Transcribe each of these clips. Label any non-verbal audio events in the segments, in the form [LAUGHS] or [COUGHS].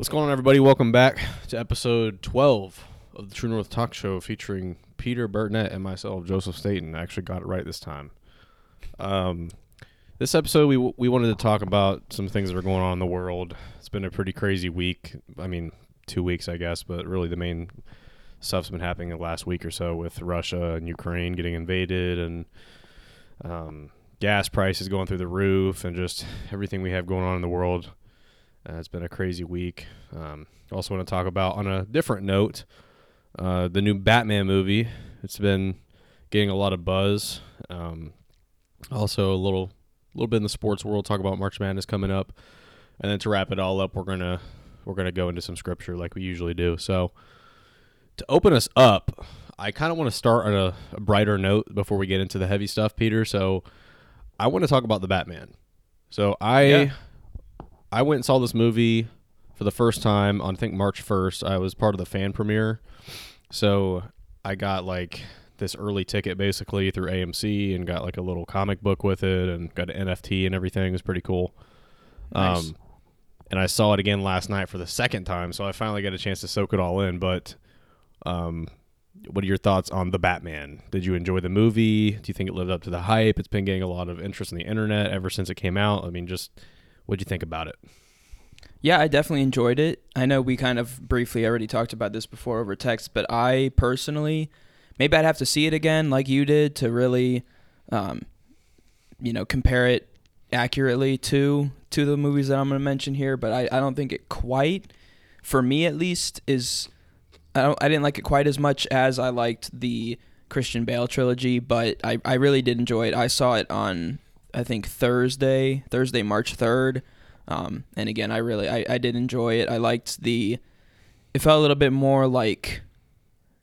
What's going on, everybody? Welcome back to episode 12 of the True North Talk Show featuring Peter Burnett and myself, Joseph Staten. I actually got it right this time. Um, this episode, we, we wanted to talk about some things that are going on in the world. It's been a pretty crazy week. I mean, two weeks, I guess, but really the main stuff's been happening the last week or so with Russia and Ukraine getting invaded and um, gas prices going through the roof and just everything we have going on in the world. Uh, it's been a crazy week. Um, also, want to talk about on a different note uh, the new Batman movie. It's been getting a lot of buzz. Um, also, a little little bit in the sports world. Talk about March Madness coming up, and then to wrap it all up, we're gonna we're gonna go into some scripture like we usually do. So, to open us up, I kind of want to start on a, a brighter note before we get into the heavy stuff, Peter. So, I want to talk about the Batman. So I Yeah. I went and saw this movie for the first time on I think March 1st. I was part of the fan premiere. So I got like this early ticket basically through AMC and got like a little comic book with it and got an NFT and everything. It was pretty cool. Nice. Um and I saw it again last night for the second time, so I finally got a chance to soak it all in, but um what are your thoughts on the Batman? Did you enjoy the movie? Do you think it lived up to the hype? It's been getting a lot of interest on the internet ever since it came out. I mean, just what'd you think about it? Yeah, I definitely enjoyed it. I know we kind of briefly already talked about this before over text, but I personally, maybe I'd have to see it again like you did to really, um, you know, compare it accurately to to the movies that I'm going to mention here. But I, I don't think it quite, for me at least, is. I don't. I didn't like it quite as much as I liked the Christian Bale trilogy, but I, I really did enjoy it. I saw it on I think Thursday, Thursday, March third. Um, and again, I really, I, I did enjoy it. I liked the, it felt a little bit more like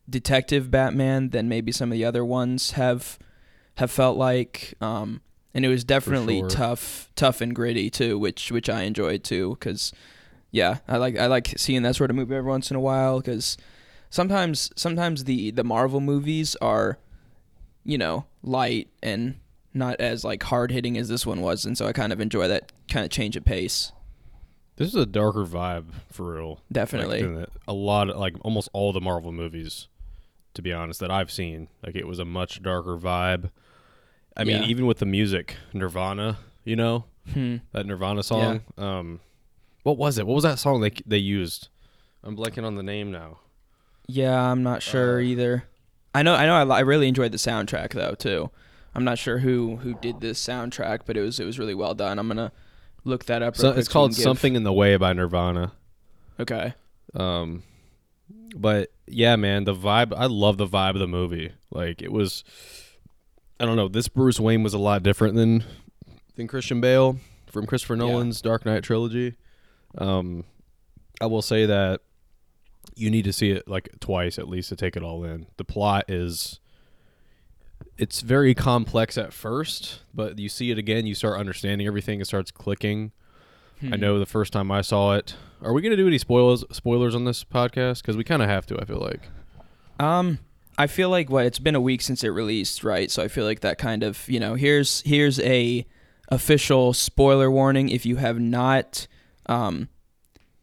Detective Batman than maybe some of the other ones have, have felt like. Um, and it was definitely sure. tough, tough and gritty too, which, which I enjoyed too, because, yeah, I like, I like seeing that sort of movie every once in a while, because sometimes, sometimes the, the Marvel movies are, you know, light and not as like hard hitting as this one was, and so I kind of enjoy that kind of change of pace. This is a darker vibe for real. Definitely. Like, a lot of like almost all the Marvel movies, to be honest, that I've seen. Like it was a much darker vibe. I mean, Yeah. even with the music, Nirvana, you know, Hmm. that Nirvana song. Um, what was it? What was that song they they used? I'm blanking on the name now. Yeah, I'm not sure Uh, either. I know, I know, I, I really enjoyed the soundtrack though too. I'm not sure who who did this soundtrack, but it was it was really well done. I'm gonna look that up. So it's called Something in the Way by Nirvana. Okay. Um, but yeah, man, the vibe. I love the vibe of the movie. Like it was. I don't know. This Bruce Wayne was a lot different than than Christian Bale from Christopher Yeah. Nolan's Dark Knight trilogy. Um, I will say that you need to see it like twice at least to take it all in. The plot is it's very complex at first, but you see it again, you start understanding everything, it starts clicking. I Hmm. know the first time I saw it. Are we going to do any spoilers spoilers on this podcast? Because we kind of have to. I feel like. Um, I feel like what it's been a week since it released, right? So I feel like that kind of you know here's here's a official spoiler warning. If you have not, um,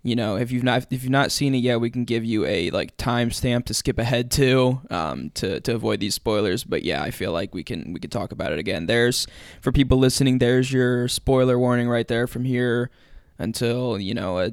you know, if you've not if you've not seen it yet, we can give you a like timestamp to skip ahead to, um, to to avoid these spoilers. But yeah, I feel like we can we can talk about it again. There's for people listening, there's your spoiler warning right there from here until you know a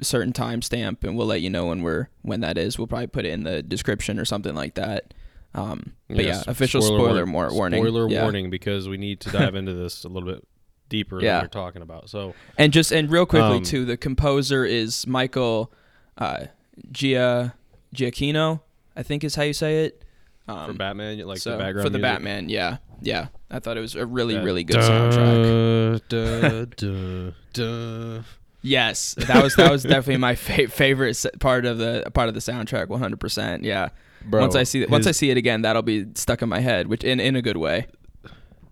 certain timestamp, and we'll let you know when we're when that is. We'll probably put it in the description or something like that. Um, but yeah, official spoiler, warn- more warning. Spoiler yeah. warning because we need to dive into this a little bit deeper Yeah. than we're talking about. So And just and real quickly Um, too, the composer is Michael uh, Gia Giacchino, I think is how you say it. Um, for Batman, like so the background for the music? Batman, yeah, yeah. I thought it was a really That really good soundtrack. duh, duh, duh. Yes, that was that was definitely my fa- favorite part of the part of the soundtrack. One hundred percent. Yeah. Bro, once I see it, once I see it again, that'll be stuck in my head, which in in a good way.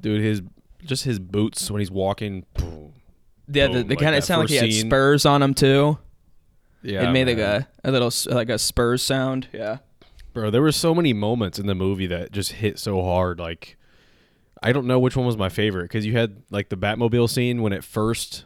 dude, his just his boots when he's walking. boom. Yeah, the, Boom, the like kind of sound like he first had spurs on him too. Yeah, it made like a, a little like a spurs sound. Yeah. Bro, there were so many moments in the movie that just hit so hard. Like, I don't know which one was my favorite because you had like the Batmobile scene when it first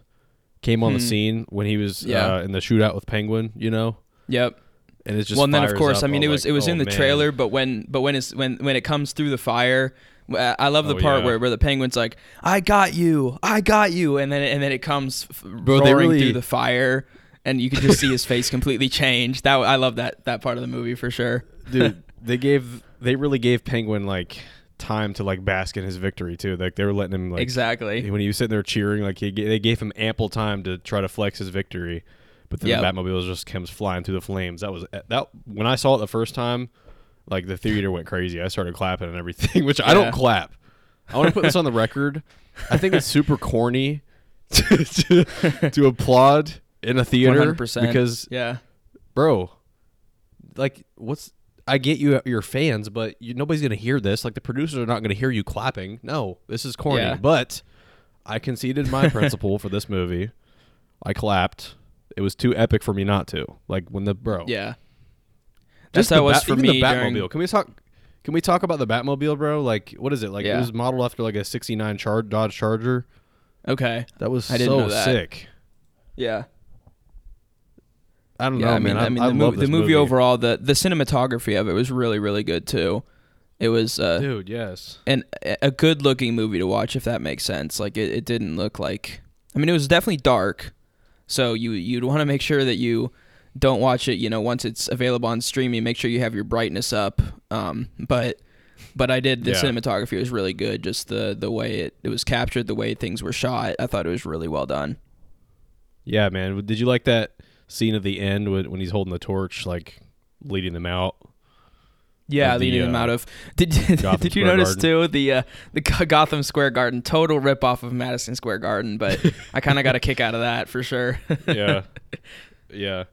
came on the Hmm. scene when he was Yeah. uh, in the shootout with Penguin, you know, Yep. and it's just well, and then of course, I mean, it was like, it was oh, in the man. trailer, but when but when it's when when it comes through the fire, I love the Oh, part yeah. where, where the penguin's like, "I got you, I got you," and then and then it comes Bro, roaring really- through the fire, and you can just see his face completely change. That I love that that part of the movie for sure. dude. [LAUGHS] They gave they really gave Penguin like time to like bask in his victory too. Like they were letting him like exactly. when he was sitting there cheering, like he, they gave him ample time to try to flex his victory. But then Yep. the Batmobile just comes flying through the flames. That was that when I saw it the first time, like the theater went crazy. I started clapping and everything, [LAUGHS] which I Yeah. don't clap. I want to put this on the [LAUGHS] record. I think it's super corny [LAUGHS] to, to, to applaud in a theater 100%. because, Yeah. bro, like, what's I get you, your fans, but you, nobody's gonna hear this. Like, the producers are not gonna hear you clapping. No, this is corny. Yeah. But I conceded my principle for this movie. I clapped. It was too epic for me not to. Like when the bro, Yeah. Just That's how it was Bat- for even me The during- Batmobile. Can we talk? Can we talk about the Batmobile, bro? Like, what is it? Like, it Yeah. was modeled after like a '69 Char- Dodge Charger. Okay. That was I didn't so know that. sick. Yeah. I don't know, I mean, man. I mean, I the, love movie, this the movie overall, the the cinematography of it was really, really good too. It was uh, dude. Yes. an a good looking movie to watch, if that makes sense. Like it, it didn't look like. I mean, it was definitely dark, so you you'd want to make sure that you don't watch it. You know, once it's available on streaming, make sure you have your brightness up. Um, but but I did. The Yeah. cinematography was really good. Just the the way it it was captured, the way things were shot. I thought it was really well done. Yeah, man. Did you like that scene at the end when, when he's holding the torch, like leading them out? Yeah, of the, leading them uh, out of. [LAUGHS] Did did you Square notice Garden. too the uh, the Gotham Square Garden total rip off of Madison Square Garden? But [LAUGHS] I kind of got a kick out of that for sure. yeah, [LAUGHS] yeah,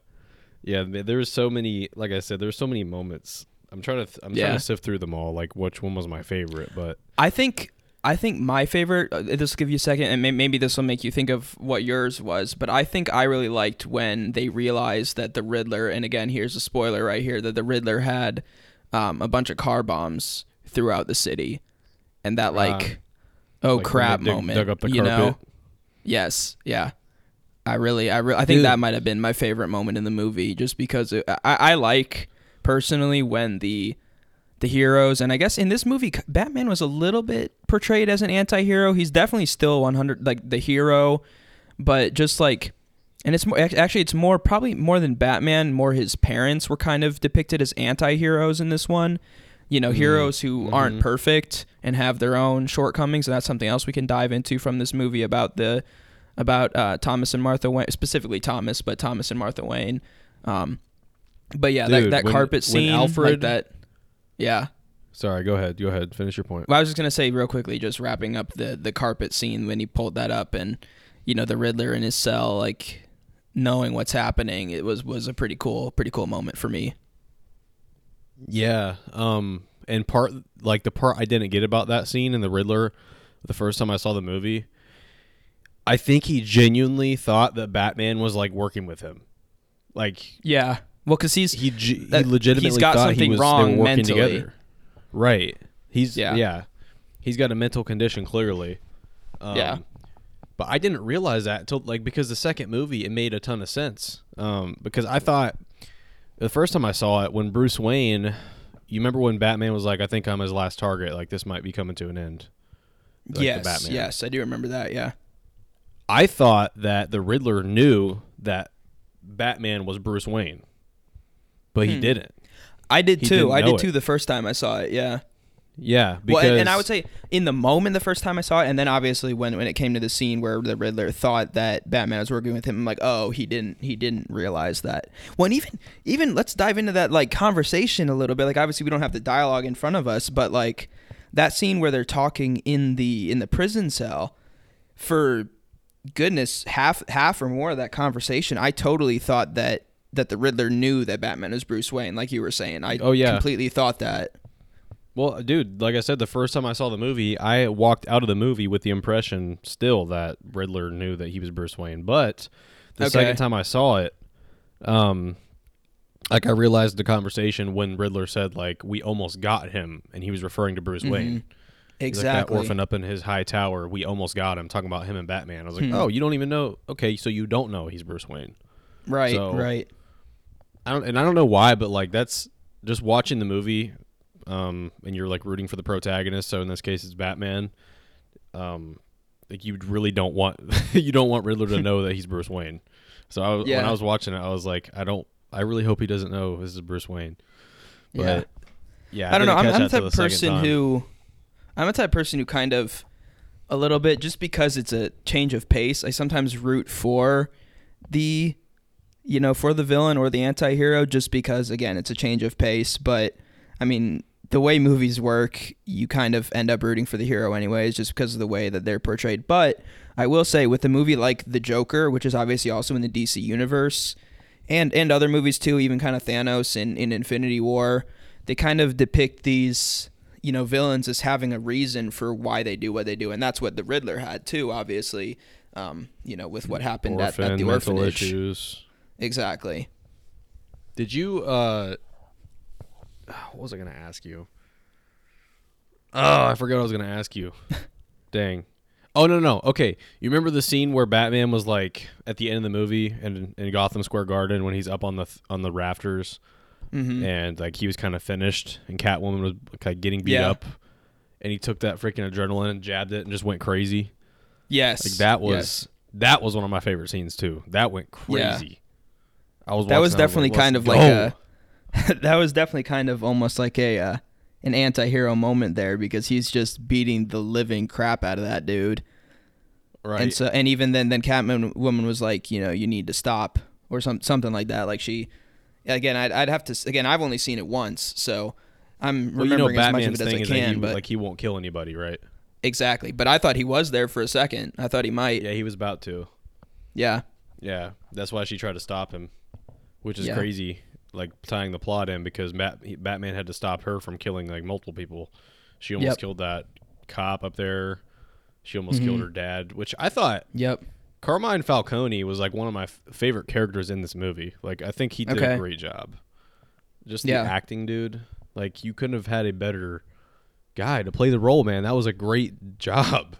yeah. man, There was so many. Like I said, there's so many moments. I'm trying to. Th- I'm trying to sift through them all. Like which one was my favorite? But I think I think my favorite. Uh, this will give you a second, and may- maybe this will make you think of what yours was. But I think I really liked when they realized that the Riddler, and again, here's a spoiler right here, that the Riddler had um, a bunch of car bombs throughout the city, and that like, oh like, crap dig- moment, dug up the you know. Yes, yeah. I really, I re- I think Dude. that might have been my favorite moment in the movie, just because it, I, I like personally when the the heroes, and I guess in this movie, Batman was a little bit portrayed as an anti-hero. He's definitely still 100 like the hero, but just like, and it's more actually it's more probably more than Batman. More his parents were kind of depicted as anti-heroes in this one. You know, Mm, heroes who aren't mhm. perfect and have their own shortcomings, and that's something else we can dive into from this movie about the about uh, Thomas and Martha Wayne, specifically Thomas, but Thomas and Martha Wayne. Um, but yeah, Dude, that, that when- carpet scene, Alfred- like that. Yeah, Sorry, go ahead. Go ahead. Finish your point. well, I was just gonna say real quickly, just wrapping up the the carpet scene when he pulled that up, and you know the Riddler in his cell, like knowing what's happening. It was was a pretty cool, pretty cool moment for me. Yeah. Um. And part like the part I didn't get about that scene in the Riddler, the first time I saw the movie, I think he genuinely thought that Batman was like working with him, like Yeah, well, because he's he he that- legitimately he's got thought something he was wrong working mentally. together. Right. He's Yeah. yeah. He's got a mental condition clearly. Um, Yeah. But I didn't realize that until like because the second movie it made a ton of sense. Um, because I thought the first time I saw it when Bruce Wayne, you remember when Batman was like, "I think I'm his last target. Like this might be coming to an end." Like the yes, Batman. yes, I do remember that. Yeah, I thought that the Riddler knew that Batman was Bruce Wayne, but he Hmm. didn't. I did He too. didn't I know did it. too the first time I saw it. Yeah. Yeah, because well, and, and I would say in the moment the first time I saw it, and then obviously when, when it came to the scene where the Riddler thought that Batman was working with him, I'm like, oh, he didn't he didn't realize that. Well, and even even let's dive into that like conversation a little bit. Like obviously we don't have the dialogue in front of us, but like that scene where they're talking in the in the prison cell for goodness half half or more of that conversation, I totally thought that that the Riddler knew that Batman is Bruce Wayne, like you were saying. I Oh, yeah. completely thought that. Well, dude, like I said, the first time I saw the movie, I walked out of the movie with the impression still that Riddler knew that he was Bruce Wayne. But the Okay. second time I saw it, um, like I realized the conversation when Riddler said like we almost got him, and he was referring to Bruce Wayne. He's like that Exactly. orphan up in his high tower. We almost got him. Talking about him and Batman. I was like, Hmm. oh, you don't even know. Okay, so you don't know he's Bruce Wayne. right, So- right. I don't, and I don't know why, but like that's just watching the movie, um, and you're like rooting for the protagonist. So in this case, it's Batman. Um, like you really don't want [LAUGHS] you don't want Riddler to know that he's Bruce Wayne. So I was, when I was watching it, I was like, I don't, I really hope he doesn't know this is Bruce Wayne. But Yeah. yeah, I, don't know. I'm, I'm that the till type of person who, I'm a type of person who kind of, a little bit, just because it's a change of pace. I sometimes root for the, you know, for the villain or the anti-hero, just because again it's a change of pace. But I mean, the way movies work, you kind of end up rooting for the hero anyways, just because of the way that they're portrayed. But I will say, with a movie like The Joker, which is obviously also in the DC universe, and and other movies too, even kind of Thanos in, in Infinity War, they kind of depict these you know villains as having a reason for why they do what they do, and that's what the Riddler had too, obviously. Um, you know, with what happened at, Orphan, at the orphanage. issues. Exactly. Did you? uh [SIGHS] What was I going to ask you? Oh, I forgot what I was going to ask you. [LAUGHS] Dang. Oh no no okay. You remember the scene where Batman was like at the end of the movie and in Gotham Square Garden when he's up on the th- on the rafters hmm and like he was kind of finished and Catwoman was like getting beat Yeah. up and he took that freaking adrenaline and jabbed it and just went crazy. Yes. Like that was yes. that was one of my favorite scenes too. That went Yeah. crazy. I was That was definitely "Let's kind of go." like a. [LAUGHS] that was definitely kind of almost like a uh, an anti-hero moment there because he's just beating the living crap out of that dude. right. And so and even then then Catwoman woman was like, you know, you need to stop or some something like that. Like she again, I'd I'd have to again, I've only seen it once, so I'm well, you know remembering as much of Batman's it as I that he, can, but like he won't kill anybody, right? exactly. But I thought he was there for a second. I thought he might. Yeah, he was about to. Yeah. Yeah, that's why she tried to stop him, which is Yeah. crazy. Like tying the plot in because Bat- Batman had to stop her from killing like multiple people. She almost Yep. killed that cop up there. She almost killed Mhm. her dad, which I thought Yep. Carmine Falcone was like one of my f- favorite characters in this movie. Like I think he did Okay. a great job. Just the Yeah. acting, dude. Like you couldn't have had a better guy to play the role, man. That was a great job.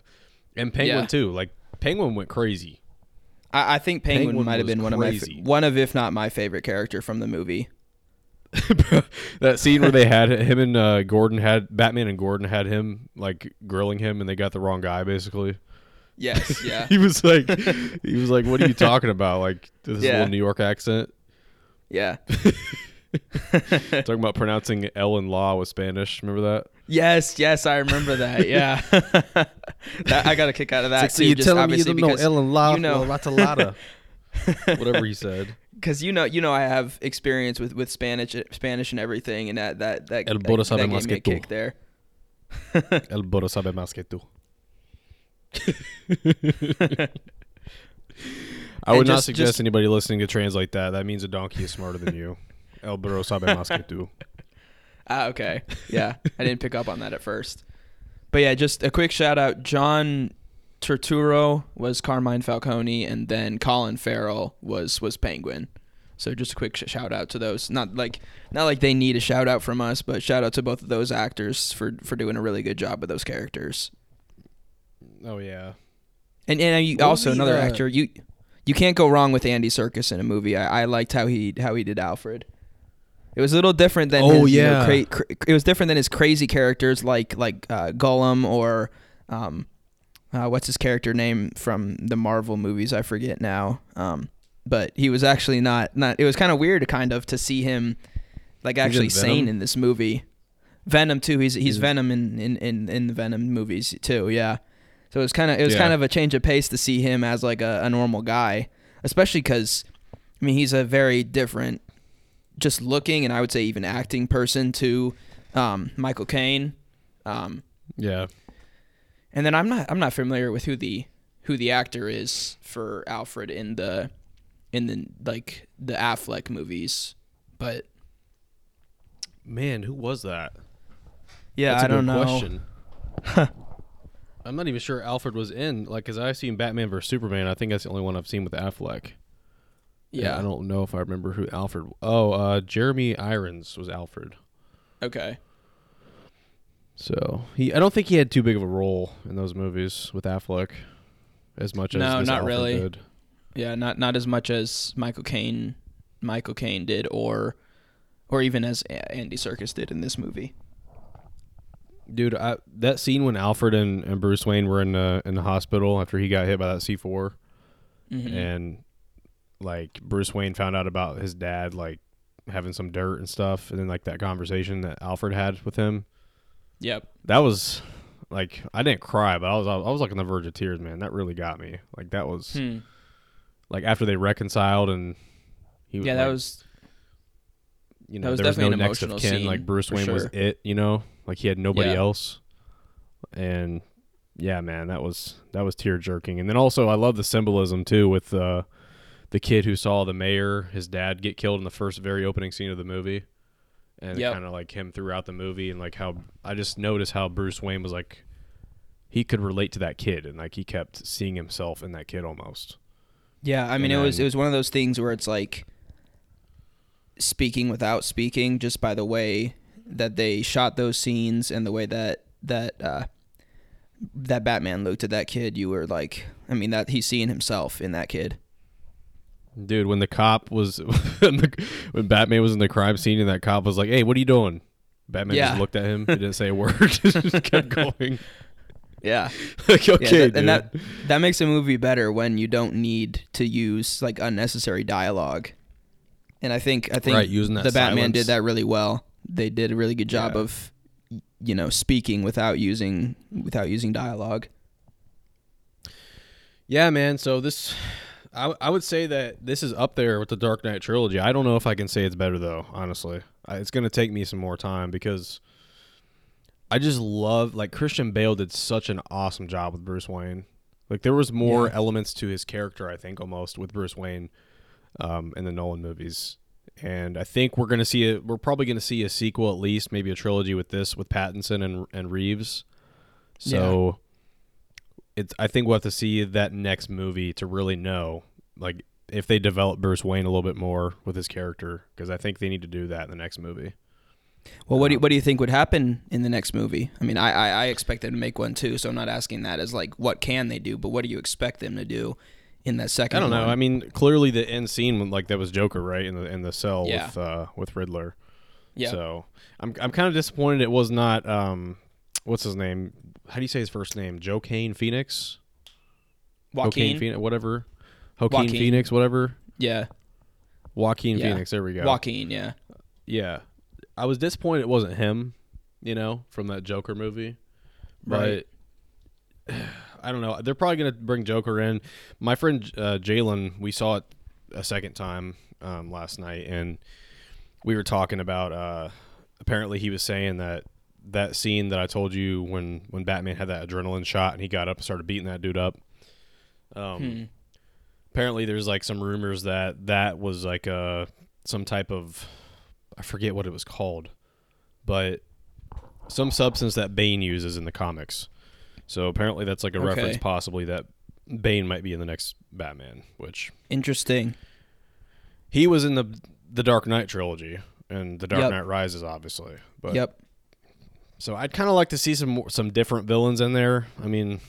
And Penguin Yeah. too. Like Penguin went crazy. I, I think Penguin, Penguin might have been one of my crazy. one of if not my favorite character from the movie. [LAUGHS] that scene where they had him and uh, Gordon had Batman and Gordon had him like grilling him, and they got the wrong guy basically. Yes, [LAUGHS] yeah. he was like, he was like, "What are you [LAUGHS] talking about?" Like this Yeah. little New York accent, yeah. [LAUGHS] talking about pronouncing L in law with Spanish. Remember that? Yes, yes, I remember that. Yeah, that, I got a kick out of that It's like, too. so just obviously because and law, you know- lata. Whatever he said. because you know you know I have experience with, with Spanish Spanish and everything, and that that that, El that, burro that sabe gave más me a que tú. kick there. El burro sabe más que tú. I would not suggest just- anybody listening to translate that. That means a donkey is smarter than you. [LAUGHS] El burro sabe más que tú. [LAUGHS] Ah, okay. Yeah, I didn't pick up on that at first. But yeah, just a quick shout out. John Turturro was Carmine Falcone, and then Colin Farrell was was Penguin. So just a quick sh- shout out to those. Not like not like they need a shout out from us, but shout out to both of those actors for for doing a really good job with those characters. Oh yeah. And and you, also another uh, actor. You you can't go wrong with Andy Serkis in a movie. I, I liked how he how he did Alfred. It was a little different than Oh, his, you know, yeah. cra- cra- it was different than his crazy characters like like uh, Gollum or um, uh, what's his character name from the Marvel movies? I forget now. Um, but he was actually not not. It was kind of weird, kind of, to see him like actually sane in this movie. Venom too. He's he's He's- Venom in, in, in, in the Venom movies too. Yeah. So it was kind of it was Yeah. kind of a change of pace to see him as like a, a normal guy, especially because I mean he's a very different, just looking and I would say even acting person to um, Michael Caine. Um, Yeah. and then I'm not I'm not familiar with who the who the actor is for Alfred in the in the like the Affleck movies, but Man, who was that? yeah, That's a I don't know. [LAUGHS] I'm not even sure Alfred was in like because I've seen Batman vs Superman. I think that's the only one I've seen with Affleck. Yeah. I don't know if I remember who Alfred. Oh, uh, Jeremy Irons was Alfred. okay. So he, I don't think he had too big of a role in those movies with Affleck, as much as No, not Alfred really. Did. Yeah, not not as much as Michael Caine, Michael Caine did, or or even as Andy Serkis did in this movie. Dude, I, that scene when Alfred and, and Bruce Wayne were in the in the hospital after he got hit by that C 4 Mhm. and like Bruce Wayne found out about his dad like having some dirt and stuff, and then like that conversation that Alfred had with him. Yep. That was like I didn't cry, but I was I was like on the verge of tears, man. That really got me. Like that was Hmm. like after they reconciled and he was Yeah, that like, was you that know was there was no definitely an next of emotional kin. scene, Like Bruce Wayne was it, you know, like he had nobody Yeah. else. And yeah, man, that was that was tear jerking. And then also I love the symbolism too with uh, the kid who saw the mayor, his dad get killed in the first very opening scene of the movie. And Yep. kind of like him throughout the movie and like how I just noticed how Bruce Wayne was like he could relate to that kid and like he kept seeing himself in that kid almost. Yeah, I mean, And it was it was one of those things where it's like speaking without speaking, just by the way that they shot those scenes and the way that that uh, that Batman looked at that kid. You were like, I mean, that he's seeing himself in that kid. Dude, when the cop was [LAUGHS] when, the, when Batman was in the crime scene and that cop was like, "Hey, what are you doing?" Batman Yeah. just looked at him. [LAUGHS] He didn't say a word. [LAUGHS] just kept going. Yeah, like, okay, yeah, that, dude. and that that makes a movie better when you don't need to use like unnecessary dialogue. And I think I think Right, using the Batman silence. did that really well. They did a really good job Yeah. of you know speaking without using without using dialogue. yeah, man. So this, I I would say that this is up there with the Dark Knight trilogy. I don't know if I can say it's better though. Honestly, I, it's gonna take me some more time because I just love like Christian Bale did such an awesome job with Bruce Wayne. Like there was more Yeah. elements to his character, I think, almost with Bruce Wayne um, in the Nolan movies. And I think we're gonna see a we're probably gonna see a sequel at least, maybe a trilogy with this with Pattinson and and Reeves. So it's I think we'll have to see that next movie to really know like if they develop Bruce Wayne a little bit more with his character because I think they need to do that in the next movie. Well, what do you, Um, what do you think would happen in the next movie? I mean, I, I I expect them to make one too, so I'm not asking that as like what can they do, but what do you expect them to do in that second? I don't know. one? I mean, clearly the end scene when, like that was Joker, right? In the in the cell Yeah. with uh with Riddler. yeah, So I'm I'm kind of disappointed it was not um what's his name? How do you say his first name? Joe Kane Phoenix? Joaquin Joaquin, Phoenix, whatever. Joaquin Joaquin. Phoenix, whatever. yeah, Joaquin Yeah. Phoenix. There we go. Joaquin, yeah, Yeah, I was disappointed it wasn't him. You know, from that Joker movie, Right. but I don't know. They're probably gonna bring Joker in. My friend uh, Jalen, we saw it a second time um, last night, and we were talking about. Uh, apparently, he was saying that that scene that I told you when when Batman had that adrenaline shot and he got up and started beating that dude up. Um, Hmm. apparently there's like some rumors that that was like a some type of I forget what it was called, but some substance that Bane uses in the comics. So apparently that's like a Okay. reference possibly that Bane might be in the next Batman, which interesting. he was in the the Dark Knight trilogy and the Dark Yep. Knight Rises obviously. But yep. so I'd kind of like to see some more, some different villains in there. I mean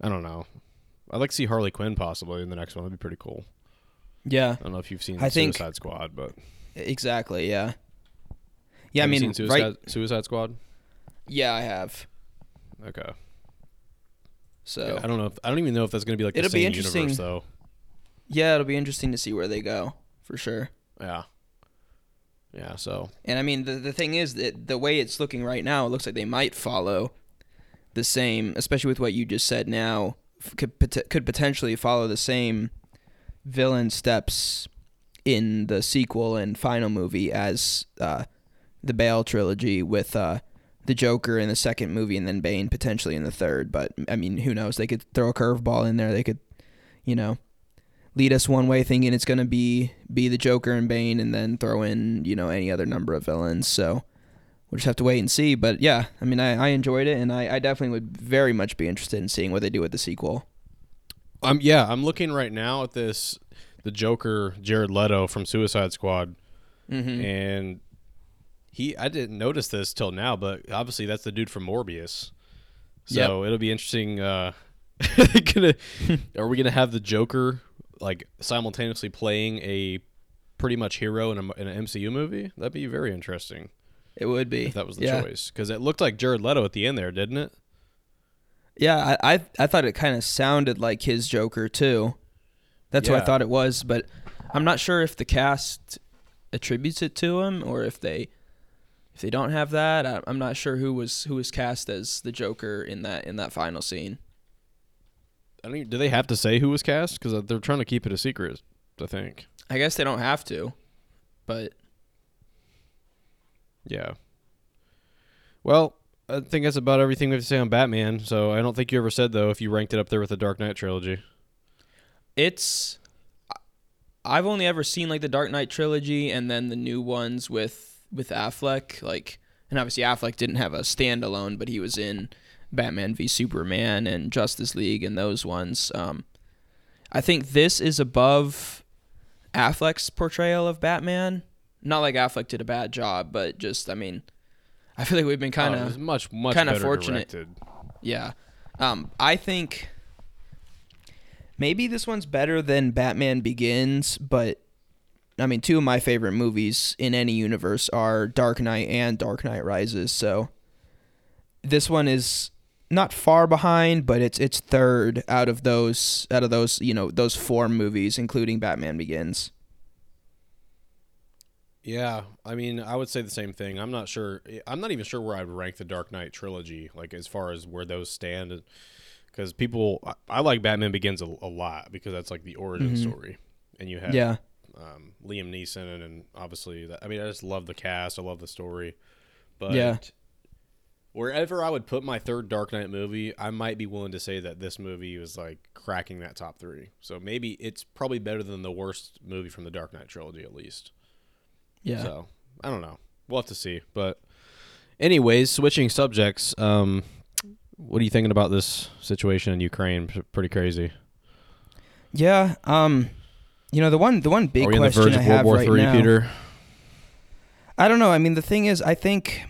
I don't know. I'd like to see Harley Quinn possibly in the next one. That'd be pretty cool. Yeah, I don't know if you've seen I think- Suicide Squad, but exactly. Yeah. Yeah, Have I mean, Suicide, right? Suicide Squad. Yeah, I have. Okay, So I don't know. If, I don't even know if that's going to be like It'll be same interesting. universe though. yeah, it'll be interesting to see where they go for sure. Yeah, yeah. So And I mean, the the thing is that the way it's looking right now, it looks like they might follow the same, especially with what you just said. Now, could pot- could potentially follow the same villain steps in the sequel and final movie as uh, the Bale trilogy with uh, the Joker in the second movie and then Bane potentially in the third. But I mean, who knows? They could throw a curveball in there. They could, you know, lead us one way thinking it's going to be be the Joker and Bane and then throw in, you know, any other number of villains. So we'll just have to wait and see. But yeah, I mean, I, I enjoyed it and I, I definitely would very much be interested in seeing what they do with the sequel. I'm yeah. I'm looking right now at this the Joker Jared Leto from Suicide Squad, Mm-hmm. and he I didn't notice this till now, but obviously that's the dude from Morbius. So it'll be interesting. Uh, [LAUGHS] gonna, [LAUGHS] are we gonna have the Joker like simultaneously playing a pretty much hero in, a, in an MCU movie? That'd be very interesting It would be if that was the yeah. choice. Because it looked like Jared Leto at the end there, didn't it? Yeah, I I, I thought it kind of sounded like his Joker too. That's what I thought it was, but I'm not sure if the cast attributes it to him or if they if they don't have that. I, I'm not sure who was who was cast as the Joker in that in that final scene. I don't. Even, do they have to say who was cast? Because uh, they're trying to keep it a secret. I think. I guess they don't have to, but Yeah. Well, I think that's about everything we have to say on Batman. So I don't think you ever said though if you ranked it up there with the Dark Knight trilogy. it's I've only ever seen like the Dark Knight trilogy and then the new ones with with Affleck like and obviously Affleck didn't have a standalone but he was in Batman v Superman and Justice League and those ones um I think this is above Affleck's portrayal of Batman not like Affleck did a bad job but just I mean I feel like we've been kind Oh, of was much much kinda fortunate. directed. yeah. Um, I think maybe this one's better than Batman Begins, but I mean, two of my favorite movies in any universe are Dark Knight and Dark Knight Rises. So this one is not far behind, but it's it's third out of those out of those you know those four movies, including Batman Begins. Yeah, I mean, I would say the same thing. I'm not sure. I'm not even sure where I'd rank the Dark Knight trilogy, like as far as where those stand, because people. I, I like Batman Begins a, a lot because that's like the origin Mhm. story, and you have Yeah, um, Liam Neeson, and obviously, that, I mean, I just love the cast. I love the story, but Yeah. wherever I would put my third Dark Knight movie, I might be willing to say that this movie was like cracking that top three. So maybe it's probably better than the worst movie from the Dark Knight trilogy, at least. yeah. So I don't know. We'll have to see. But anyways, switching subjects. Um, what are you thinking about this situation in Ukraine? P- Pretty crazy. Yeah, um, you know the one the one big are we on the question verge I of World have War right Three, now. Peter? I don't know. I mean, the thing is, I think,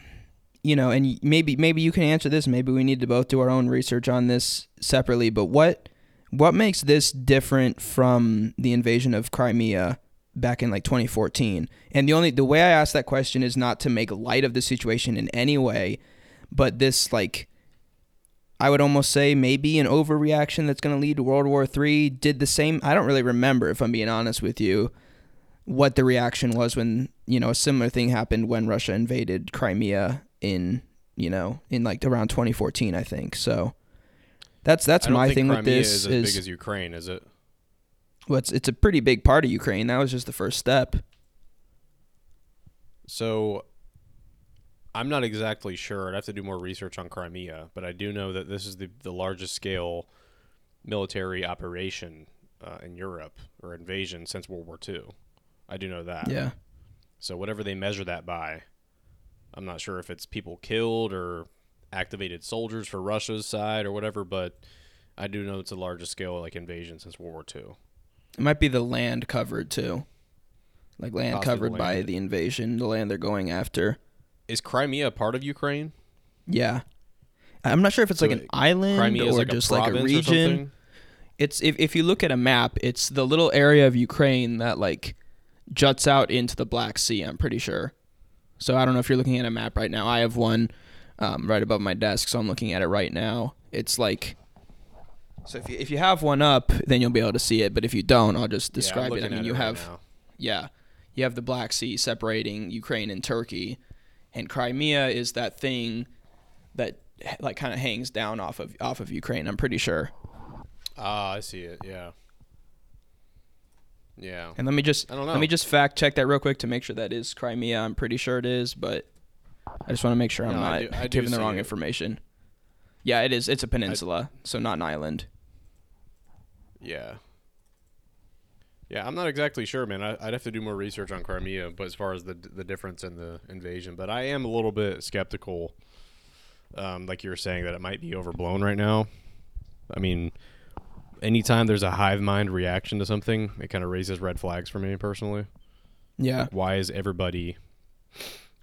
you know, and maybe maybe you can answer this. Maybe we need to both do our own research on this separately. But what what makes this different from the invasion of Crimea back in like 2014? And the only the way I ask that question is not to make light of the situation in any way, but this like. I would almost say maybe an overreaction that's going to lead to World War III did the same. I don't really remember, if I'm being honest with you, what the reaction was when you know a similar thing happened when Russia invaded Crimea in you know in like around 2014 I think so that's that's my thing Crimea with this is as is, big as Ukraine, is it? well, it's, it's a pretty big part of Ukraine that was just the first step So I'm not exactly sure. I'd have to do more research on Crimea, but I do know that this is the, the largest scale military operation uh, in Europe or invasion since World War II. I do know that. yeah So whatever they measure that by, I'm not sure if it's people killed or activated soldiers for Russia's side or whatever, but I do know it's the largest scale like invasion since World War II. it might be the land covered too like land Possibly covered by the invasion the land they're going after Is Crimea a part of Ukraine? yeah I'm not sure if it's So like an it- island Crimea or like just a like a region? It's if if you look at a map, it's the little area of Ukraine that like juts out into the Black Sea. I'm pretty sure. So I don't know if you're looking at a map right now. I have one um, right above my desk, so I'm looking at it right now. It's like so if you if you have one up, then you'll be able to see it. But if you don't, I'll just Yeah, describe it. I mean, you right have yeah, you have the Black Sea separating Ukraine and Turkey, and Crimea is that thing that like kind of hangs down off of off of Ukraine. I'm pretty sure. Ah, I see it. Yeah. Yeah. And let me just I don't know. let me just fact check that real quick to make sure that is Crimea. I'm pretty sure it is, but I just want to make sure I'm No, I not do- I giving the wrong it. information. Yeah, it is. It's a peninsula, so not an island. Yeah. Yeah, I'm not exactly sure, man. I, I'd have to do more research on Crimea, but as far as the the difference in the invasion, but I am a little bit skeptical. Um, like you were saying that it might be overblown right now. I mean, anytime there's a hive mind reaction to something, it kind of raises red flags for me personally. Yeah, Why is everybody?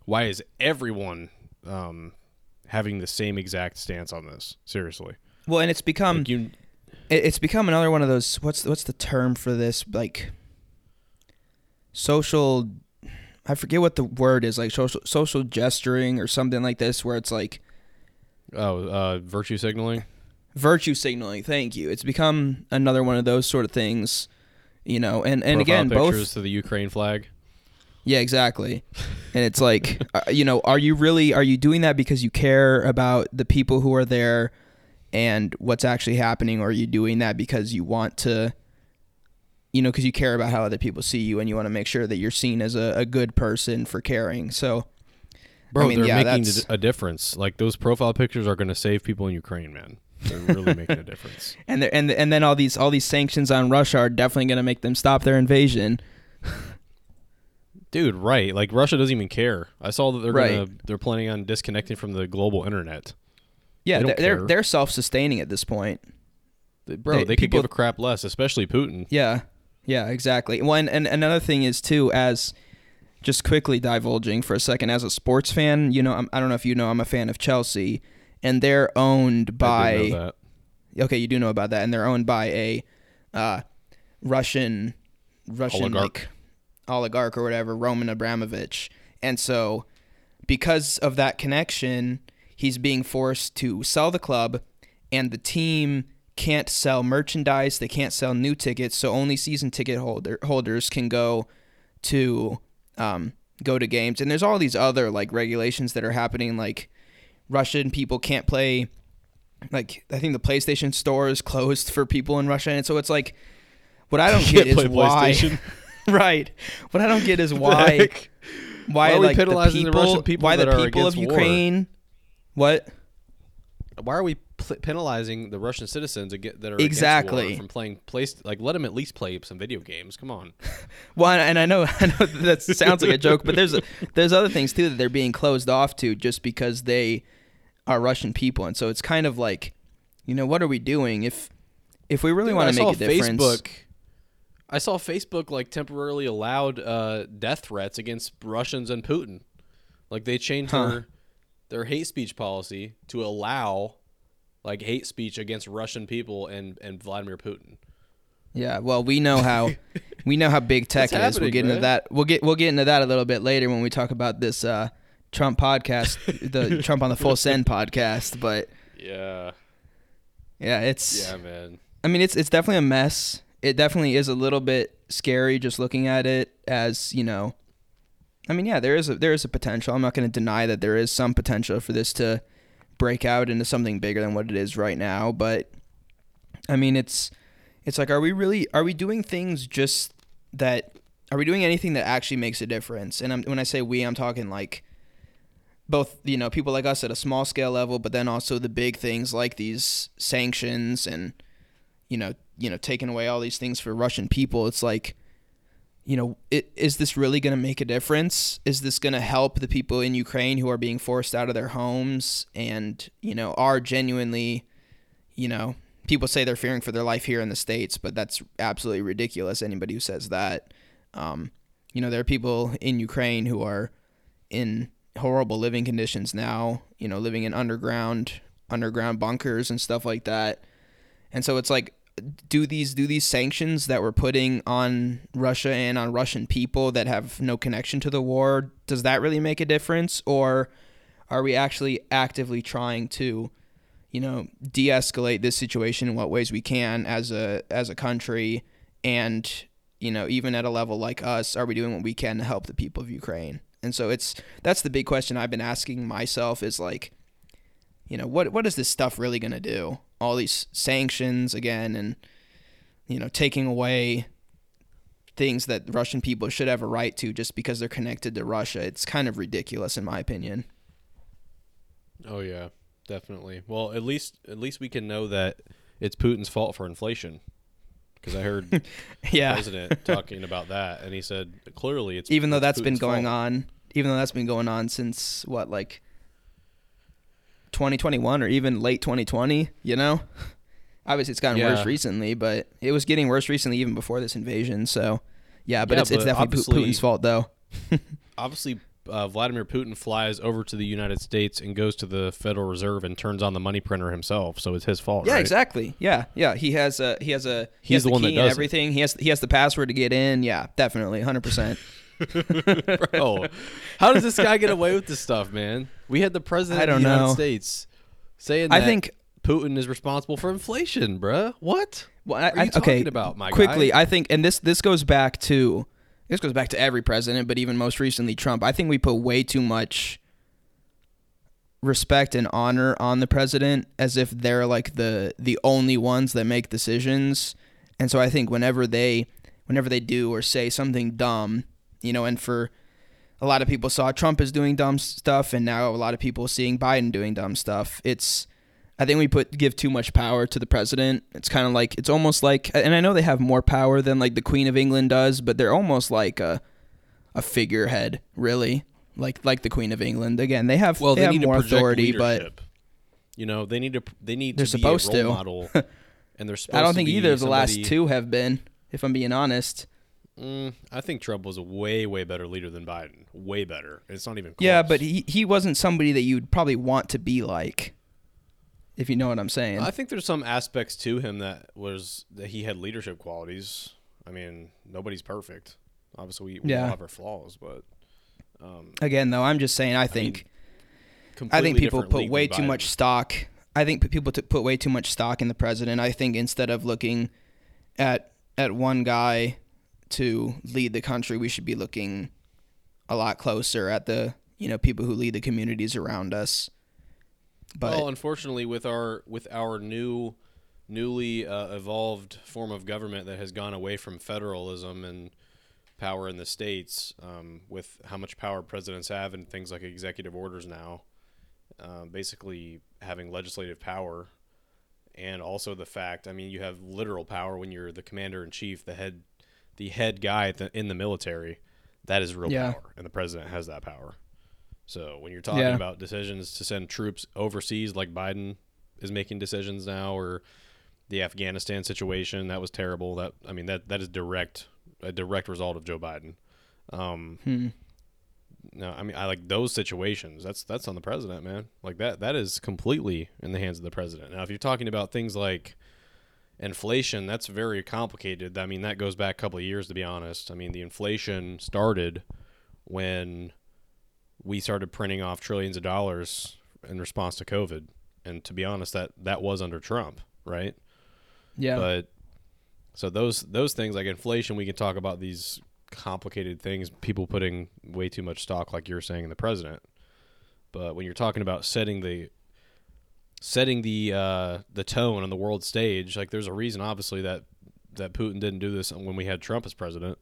why is everyone um, having the same exact stance on this? Seriously, Well, and it's become like you, it's become another one of those what's what's the term for this like social I forget what the word is like social social gesturing or something like this where it's like oh, uh, virtue signaling. virtue signaling thank you it's become another one of those sort of things you know and and Profile again pictures both to the Ukraine flag. yeah exactly [LAUGHS] and it's like uh, you know are you really are you doing that because you care about the people who are there and what's actually happening or are you doing that because you want to you know because you care about how other people see you and you want to make sure that you're seen as a, a good person for caring so Bro, I mean, they're yeah, making that's- a difference. Like those profile pictures are going to save people in Ukraine, man. They're really making a difference. [LAUGHS] and and and then all these all these sanctions on Russia are definitely going to make them stop their invasion Dude, right? Like Russia doesn't even care. I saw that they're Right. gonna they're planning on disconnecting from the global internet. Yeah They they're they're, they're self-sustaining at this point They- Bro, They- they, could people- give a crap less, especially Putin. Yeah, yeah, exactly. One and another thing is too, as just quickly divulging for a second, as a sports fan, you know, I'm, I don't know if you know, I'm a fan of Chelsea, and they're owned I by. know that. Okay, you do know about that, and they're owned by a uh, Russian, Russian Oligarch. like oligarch or whatever, Roman Abramovich, and so because of that connection, he's being forced to sell the club, and the team can't sell merchandise. They can't sell new tickets, so only season ticket holder holders can go to um, go to games. And there's all these other like regulations that are happening, like Russian people can't play. Like I think the PlayStation store is closed for people in Russia, and so it's like what I don't [LAUGHS] get is why. [LAUGHS] Right. What I don't get is [LAUGHS] why why, Why are we like the penalizing the people, Russian people why the people of? Ukraine what Why are we pl- penalizing the Russian citizens that are Exactly. from playing place? Like, let them at least play some video games. Come on. [LAUGHS] Well, and I know, [LAUGHS] I know that sounds like a joke, but there's a, there's other things too that they're being closed off to just because they are Russian people, and so it's kind of like, you know, what are we doing if if we really want to make a difference? Facebook. I saw Facebook like temporarily allowed uh, death threats against Russians and Putin. Like they changed Huh. their their hate speech policy to allow like hate speech against Russian people and and Vladimir Putin. Yeah, well, we know how [LAUGHS] we know how big tech is. We'll get into man? that. We'll get we'll get into that a little bit later when we talk about this uh, Trump podcast, the [LAUGHS] Trump on the Full Send podcast. But Yeah. yeah, it's Yeah, man. I mean, it's it's definitely a mess. It definitely is a little bit scary just looking at it as you know. I mean, yeah, there is a there is a potential. I'm not going to deny that there is some potential for this to break out into something bigger than what it is right now. But I mean, it's it's like, are we really are we doing things just that are we doing anything that actually makes a difference? And I'm, when I say we, I'm talking like both you know people like us at a small scale level, but then also the big things like these sanctions and you know you know taking away all these things for Russian people. It's like you know it, is this really going to make a difference? Is this going to help the people in Ukraine who are being forced out of their homes and you know are genuinely you know people say they're fearing for their life here in the states, but that's absolutely ridiculous. Anybody who says that, um, you know, there are people in Ukraine who are in horrible living conditions now. You know, living in underground underground bunkers and stuff like that. And so it's like, do these do these sanctions that we're putting on Russia and on Russian people that have no connection to the war, does that really make a difference, or are we actually actively trying to? you know, de-escalate this situation in what ways we can as a as a country, and you know, even at a level like us, are we doing what we can to help the people of Ukraine? And so it's that's the big question I've been asking myself is like, you know, what what is this stuff really going to do? All these sanctions again, and you know, taking away things that Russian people should have a right to just because they're connected to Russia. It's kind of ridiculous in my opinion. Oh yeah, definitely. Well, at least at least we can know that it's Putin's fault for inflation. Because I heard the [LAUGHS] Yeah. president talking about that, and he said clearly it's even though it's that's been going fault. on even though that's been going on since what like 2021 or even late 2020 you know obviously it's gotten Yeah. worse recently but it was getting worse recently even before this invasion so yeah but Yeah, it's, it's but definitely putin's fault though [LAUGHS] Obviously, uh, Vladimir Putin flies over to the United States and goes to the Federal Reserve and turns on the money printer himself. So it's his fault. Yeah, right? exactly. Yeah, yeah. He has a he has a he He's has the one that key and does it. everything. He has he has the password to get in. Yeah, definitely, hundred percent. [LAUGHS] Bro, [LAUGHS] how does this guy get away with this stuff, man? We had the president I don't of the United know. States saying I that think Putin is responsible for inflation, bruh. What? Well, What I, are you I- okay, talking about, my quickly, guy? I think, and this this goes back to this goes back to every president, but even most recently Trump. I think we put way too much respect and honor on the president as if they're like the the only ones that make decisions. And so I think whenever they whenever they do or say something dumb, you know, and for a lot of people saw Trump as doing dumb stuff and now a lot of people seeing Biden doing dumb stuff. It's I think we put give too much power to the president. It's kind of like it's almost like, and I know they have more power than like the Queen of England does, but they're almost like a a figurehead, really, like like the Queen of England. Again, they have Well, they, they, have more authority, but you know they need to they need They're to supposed be a role to. model, [LAUGHS] and they're supposed I don't think either of the last two have been. If I'm being honest, Mm, I think Trump was a way way better leader than Biden. Way better. It's not even. Close. yeah, but he he wasn't somebody that you'd probably want to be like, if you know what I'm saying. I think there's some aspects to him that was that he had leadership qualities. I mean, nobody's perfect. Obviously, we, we Yeah. all have our flaws, but um, Again, though, I'm just saying. I think I completely think people put way too Biden. much stock. I think people t- put way too much stock in the president. I think instead of looking at at one guy to lead the country, we should be looking a lot closer at the you know people who lead the communities around us. But well, unfortunately, with our with our new, newly uh, evolved form of government that has gone away from federalism and power in the states, um, with how much power presidents have and things like executive orders now, uh, basically having legislative power, and also the fact, I mean, you have literal power when you're the commander in chief, the head, the head guy at the, in the military. That is real Yeah. power, and the president has that power. So when you're talking Yeah. about decisions to send troops overseas, like Biden is making decisions now, or the Afghanistan situation, that was terrible. That I mean, that that is direct a direct result of Joe Biden. Um, hmm. no, I mean, I like those situations. That's that's on the president, man. Like that that is completely in the hands of the president. Now, if you're talking about things like inflation, that's very complicated. I mean, that goes back a couple of years, to be honest. I mean, the inflation started when we started printing off trillions of dollars in response to COVID, and to be honest, that that was under Trump, right? yeah, But so those those things like inflation, we can talk about these complicated things. People putting way too much stock, like you're saying, in the president. But when you're talking about setting the setting the uh, the tone on the world stage, like there's a reason, obviously, that that Putin didn't do this when we had Trump as president.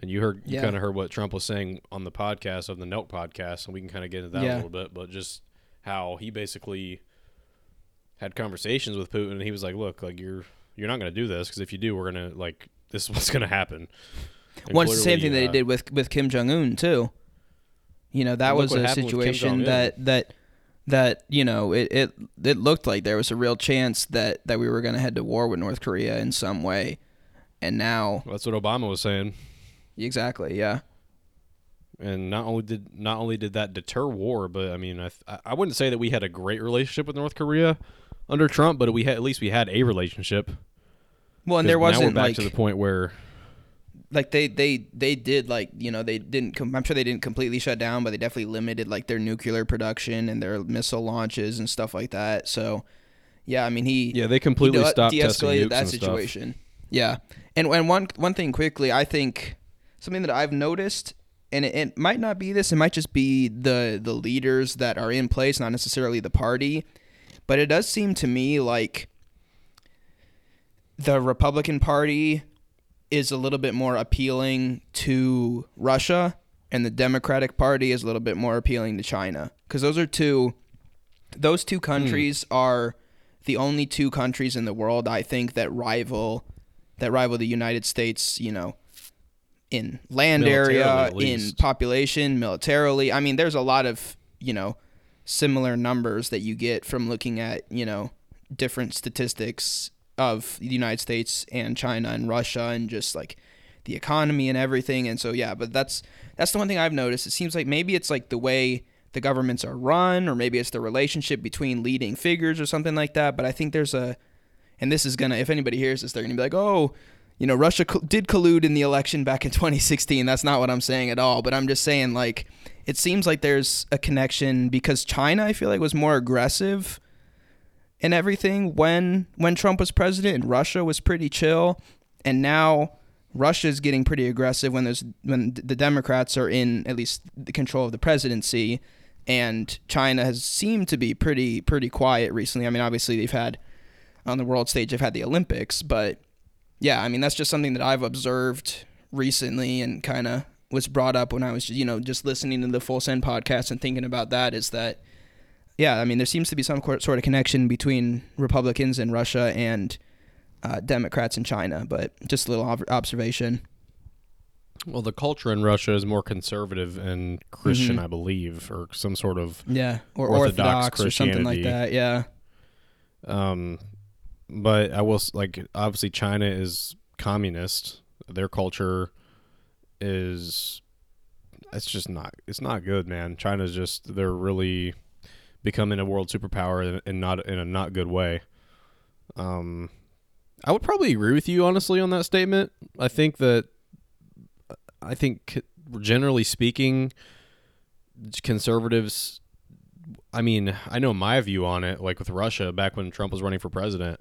And you heard you Yeah. kind of heard what Trump was saying on the podcast of the Nelk podcast, and we can kind of get into that Yeah. a little bit. But just how he basically had conversations with Putin, and he was like, "Look, like you're you're not going to do this because if you do, we're going to like this is [LAUGHS] what's going to happen." And well, it's the same thing that he uh, did with with Kim Jong Un too. You know that was a happened with Kim situation that that that you know it, it it looked like there was a real chance that that we were going to head to war with North Korea in some way, and now That's what Obama was saying. exactly yeah and not only did not only did that deter war, but I mean, I I wouldn't say that we had a great relationship with North Korea under Trump, but we had at least we had a relationship. well and there wasn't now we're back like to the point where like they they they did like you know they didn't com- i'm sure they didn't completely shut down but they definitely limited like their nuclear production and their missile launches and stuff like that. So yeah i mean he yeah they completely de- stopped testing de-escalated that and stuff. situation. Yeah. And and one one thing quickly i think something that i've noticed and it, it might not be this it might just be the the leaders that are in place not necessarily the party but it does seem to me like the republican party is a little bit more appealing to Russia and the Democratic Party is a little bit more appealing to China. Cuz those are two those two countries are the only two countries in the world I think that rival that rival the United States, you know, in land area, in population, militarily. I mean, there's a lot of, you know, similar numbers that you get from looking at, you know, different statistics of the United States and China and Russia and just like the economy and everything. And so yeah, but that's that's the one thing I've noticed. It seems like maybe it's like the way the governments are run, or maybe it's the relationship between leading figures or something like that. But I think there's a, and this is gonna, if anybody hears this, they're gonna be like, oh, you know, Russia co- did collude in the election back in [LAUGHS] 2016. That's not what I'm saying at all. But I'm just saying, like, it seems like there's a connection because China, I feel like, was more aggressive and everything when when Trump was president, and Russia was pretty chill, and now Russia's getting pretty aggressive when there's when the Democrats are in at least the control of the presidency, and China has seemed to be pretty pretty quiet recently. I mean, obviously they've had on the world stage they've had the Olympics, but yeah, I mean that's just something that I've observed recently and kind of was brought up when I was you know just listening to the Full Send podcast and thinking about that is that yeah, I mean, there seems to be some sort of connection between Republicans in Russia and uh, Democrats in China, but just a little ob- observation. Well, the culture in Russia is more conservative and Christian, Mhm. I believe, or some sort of. Yeah, or Orthodox Orthodox, or something like that. Yeah. Um, but I will like obviously China is communist. Their culture is it's just not it's not good, man. China's just they're really becoming a world superpower and- not in a not good way. Um, I would probably agree with you honestly on that statement. I think that I think generally speaking, conservatives. I mean, I know my view on it. Like with Russia, back when Trump was running for president,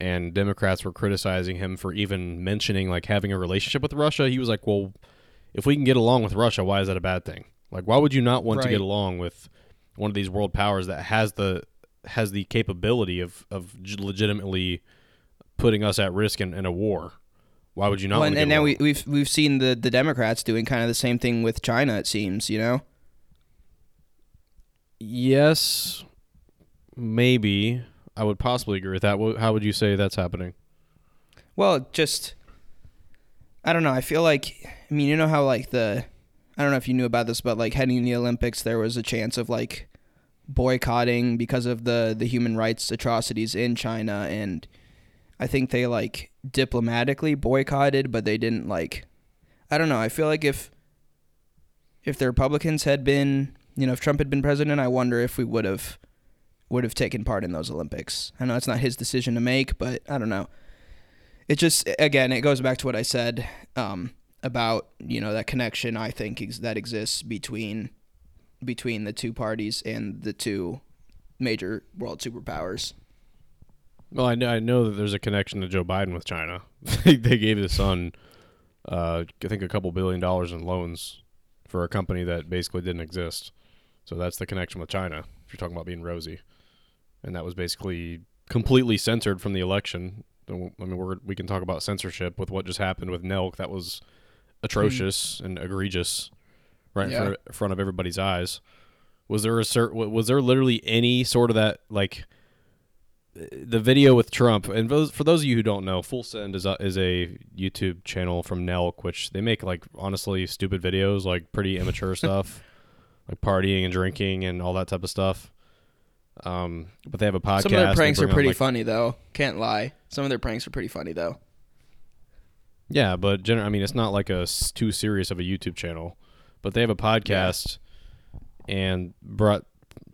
and Democrats were criticizing him for even mentioning like having a relationship with Russia, he was like, "Well, if we can get along with Russia, why is that a bad thing? Like, why would you not want to get along with one of these world powers that has the has the capability of of legitimately putting us at risk in, in a war? Why would you not? Well, and, and now we, we've we've seen the the Democrats doing kind of the same thing with China. It seems, you know. Yes, maybe. I would possibly agree with that. How would you say that's happening? Well, just I don't know. I feel like I mean, you know how like the I don't know if you knew about this, but like heading to the Olympics, there was a chance of like boycotting because of the the human rights atrocities in China, and I think they like diplomatically boycotted, but they didn't like. I don't know. I feel like if if the Republicans had been, you know, if Trump had been president, I wonder if we would have would have taken part in those Olympics. I know it's not his decision to make, but I don't know it just again it goes back to what I said um, about you know that connection I think ex- that exists between between the two parties and the two major world superpowers. Well, I know, I know that there's a connection to Joe Biden with China. [LAUGHS] they gave his son, uh, I think, a couple billion dollars in loans for a company that basically didn't exist. So that's the connection with China. If you're talking about being rosy, and that was basically completely censored from the election. I mean, we're, we can talk about censorship with what just happened with Nelk. That was atrocious and egregious, right in Yeah. front, in front of everybody's eyes. Was there a cert, Was there literally any sort of that like? the video with Trump, and those, for those of you who don't know, Full Send is a, is a YouTube channel from Nelk, which they make like honestly stupid videos, like pretty immature [LAUGHS] stuff, like partying and drinking and all that type of stuff. Um, but they have a podcast. Some of their pranks are pretty like- funny though. Can't lie. Some of their pranks are pretty funny though. Yeah, but generally, I mean, it's not like a too serious of a YouTube channel. But they have a podcast, and brought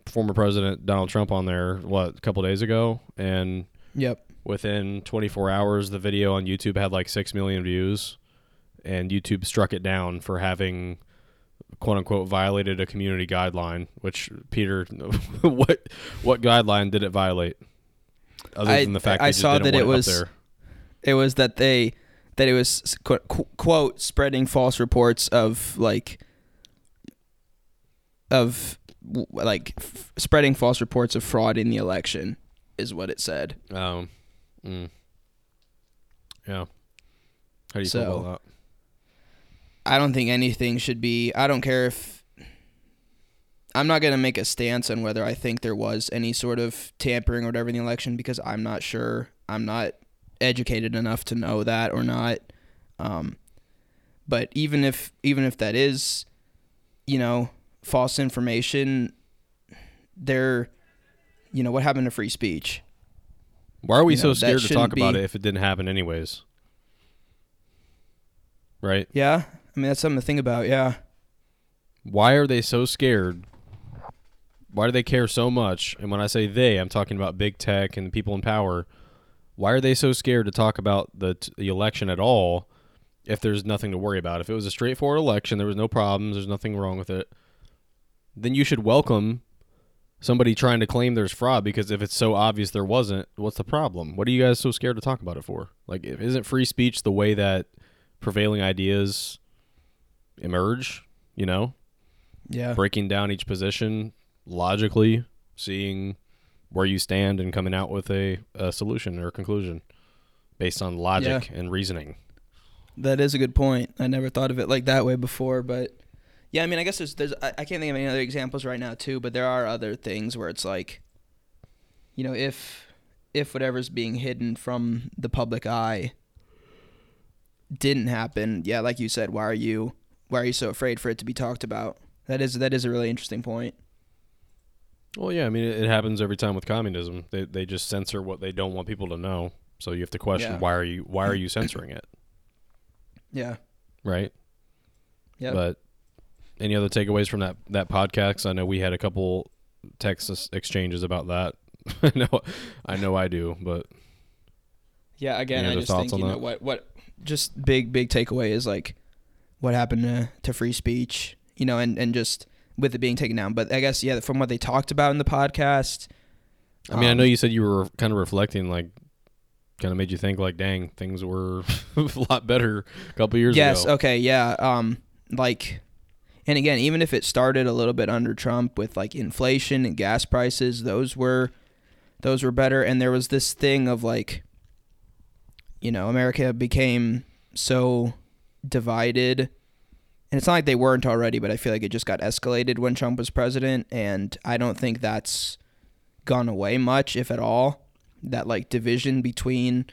former President Donald Trump on there. What a couple days ago, and Yep. within 24 hours, the video on YouTube had like six million views, and YouTube struck it down for having "quote unquote" violated a community guideline. Which Peter, [LAUGHS] what what guideline did it violate? Other I- than the fact I just saw that it was- there. It was that they that it was qu- qu- quote spreading false reports of like of like f- spreading false reports of fraud in the election is what it said. Um, mm. yeah. How do you So- feel about that? I don't think anything should be. I don't care if. I'm not going to make a stance on whether I think there was any sort of tampering or whatever in the election because I'm not sure. I'm not educated enough to know that or not. Um, but even if even if that is, you know, false information, there, you know, what happened to free speech? Why are we you so know, scared to talk about be- it if it didn't happen anyways? right? Yeah, I mean that's something to think about. Yeah. Why are they so scared? Why do they care so much? And when I say they, I'm talking about big tech and the people in power. Why are they so scared to talk about the t- the election at all? If there's nothing to worry about, if it was a straightforward election, there was no problems, there's nothing wrong with it, then you should welcome somebody trying to claim there's fraud because if it's so obvious there wasn't, what's the problem? What are you guys so scared to talk about it for? Like, isn't free speech the way that prevailing ideas emerge? You know, Yeah. breaking down each position logically, seeing where you stand, and coming out with a, a solution or a conclusion based on logic and reasoning. That is a good point. I never thought of it like that way before, but yeah, I mean, I guess there's there's I, I can't think of any other examples right now too, but there are other things where it's like, you know, if if whatever's being hidden from the public eye didn't happen, yeah, like you said, why are you why are you so afraid for it to be talked about? That is that is a really interesting point. Well, yeah, I mean, it, it happens every time with communism. They they just censor what they don't want people to know. So you have to question Yeah. why are you why are you [COUGHS] censoring it, Yeah. right? Yeah. But any other takeaways from that that podcast? I know we had a couple text exchanges about that. [LAUGHS] I know, I know, I do. But Yeah, again, I just think you know that? what what just big big takeaway is like what happened to, to free speech, you know, and and just with it being taken down. But I guess yeah, from what they talked about in the podcast. I mean, I um, know you said you were kind of reflecting, like, kind of made you think, like, dang, things were [LAUGHS] a lot better a couple years Yes. ago. Yes. Okay. Yeah. Um. Like, and again, even if it started a little bit under Trump with like inflation and gas prices, those were those were better. And there was this thing of like, you know, America became so divided. And it's not like they weren't already, but I feel like it just got escalated when Trump was president. And I don't think that's gone away much, if at all. That like division between,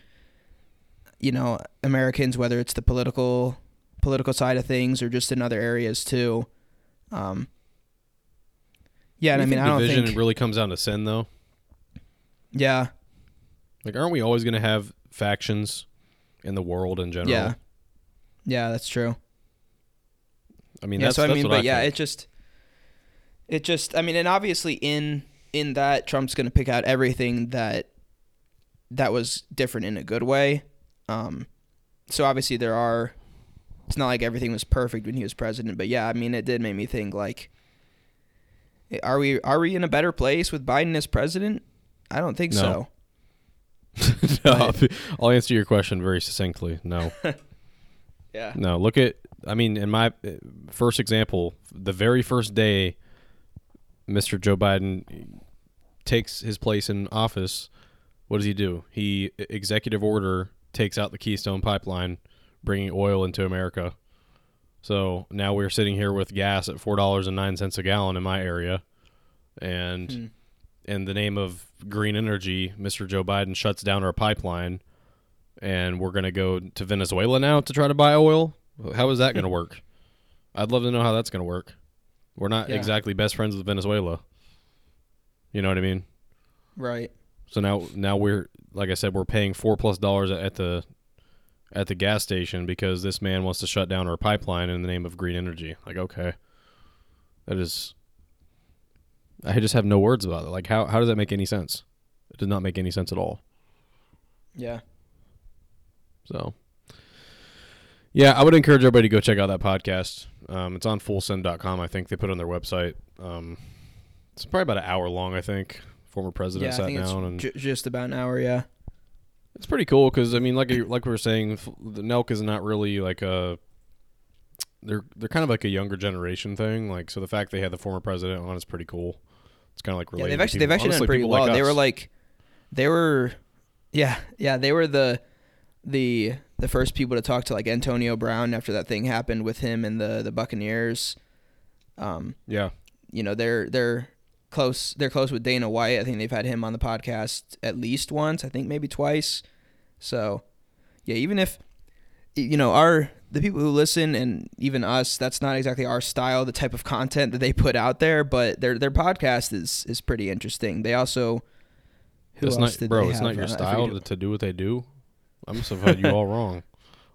you know, Americans, whether it's the political political side of things or just in other areas too. Um, yeah, and I mean, I don't division think. really comes down to sin, though. Yeah, Like, aren't we always going to have factions in the world in general? yeah, yeah. That's true. I mean, yeah, that's, so I mean, what but I yeah, think. it just, it just. I mean, and obviously in in that Trump's going to pick out everything that that was different in a good way. Um, so obviously there are. It's not like everything was perfect when he was president, but yeah, I mean, it did make me think like, are we are we in a better place with Biden as president? I don't think No. so. [LAUGHS] no, [LAUGHS] I'll answer your question very succinctly. No, [LAUGHS] Yeah. no. Look at, I mean, in my first example, the very first day Mr. Joe Biden takes his place in office, what does he do? He executive order takes out the Keystone pipeline, bringing oil into America. So now we're sitting here with gas at four dollars and nine cents a gallon in my area, and Hmm. in the name of green energy, Mr. Joe Biden shuts down our pipeline, and we're going to go to Venezuela now to try to buy oil. How is that going [LAUGHS] to work? I'd love to know how that's going to work. We're not Yeah. exactly best friends with Venezuela. You know what I mean? Right. So now, now we're like I said, we're paying four plus dollars at the at the gas station because this man wants to shut down our pipeline in the name of green energy. Like, okay, that is. I just have no words about it. Like, how how does that make any sense? It does not make any sense at all. Yeah. So, yeah, I would encourage everybody to go check out that podcast. Um, it's on fullsend.com. I think they put it on their website. Um, it's probably about an hour long. I think former president Yeah, sat down and ju- just about an hour. Yeah. It's pretty cool because I mean, like like we were saying, the Nelk is not really like a. They're they're kind of like a younger generation thing. Like so, the fact they had the former president on is pretty cool. It's kind of like related. Yeah, they've actually they've actually honestly, done pretty well. like they were like, they were, yeah, yeah, they were the, the the first people to talk to like Antonio Brown after that thing happened with him and the the Buccaneers. Um, yeah, you know they're they're close. They're close with Dana White. I think they've had him on the podcast at least once. I think maybe twice. So, yeah, even if you know our the people who listen and even us, that's not exactly our style, the type of content that they put out there. But their their podcast is is pretty interesting. They also who it's else not, bro. It's not your style to, to do what they do. I must have had you all [LAUGHS] wrong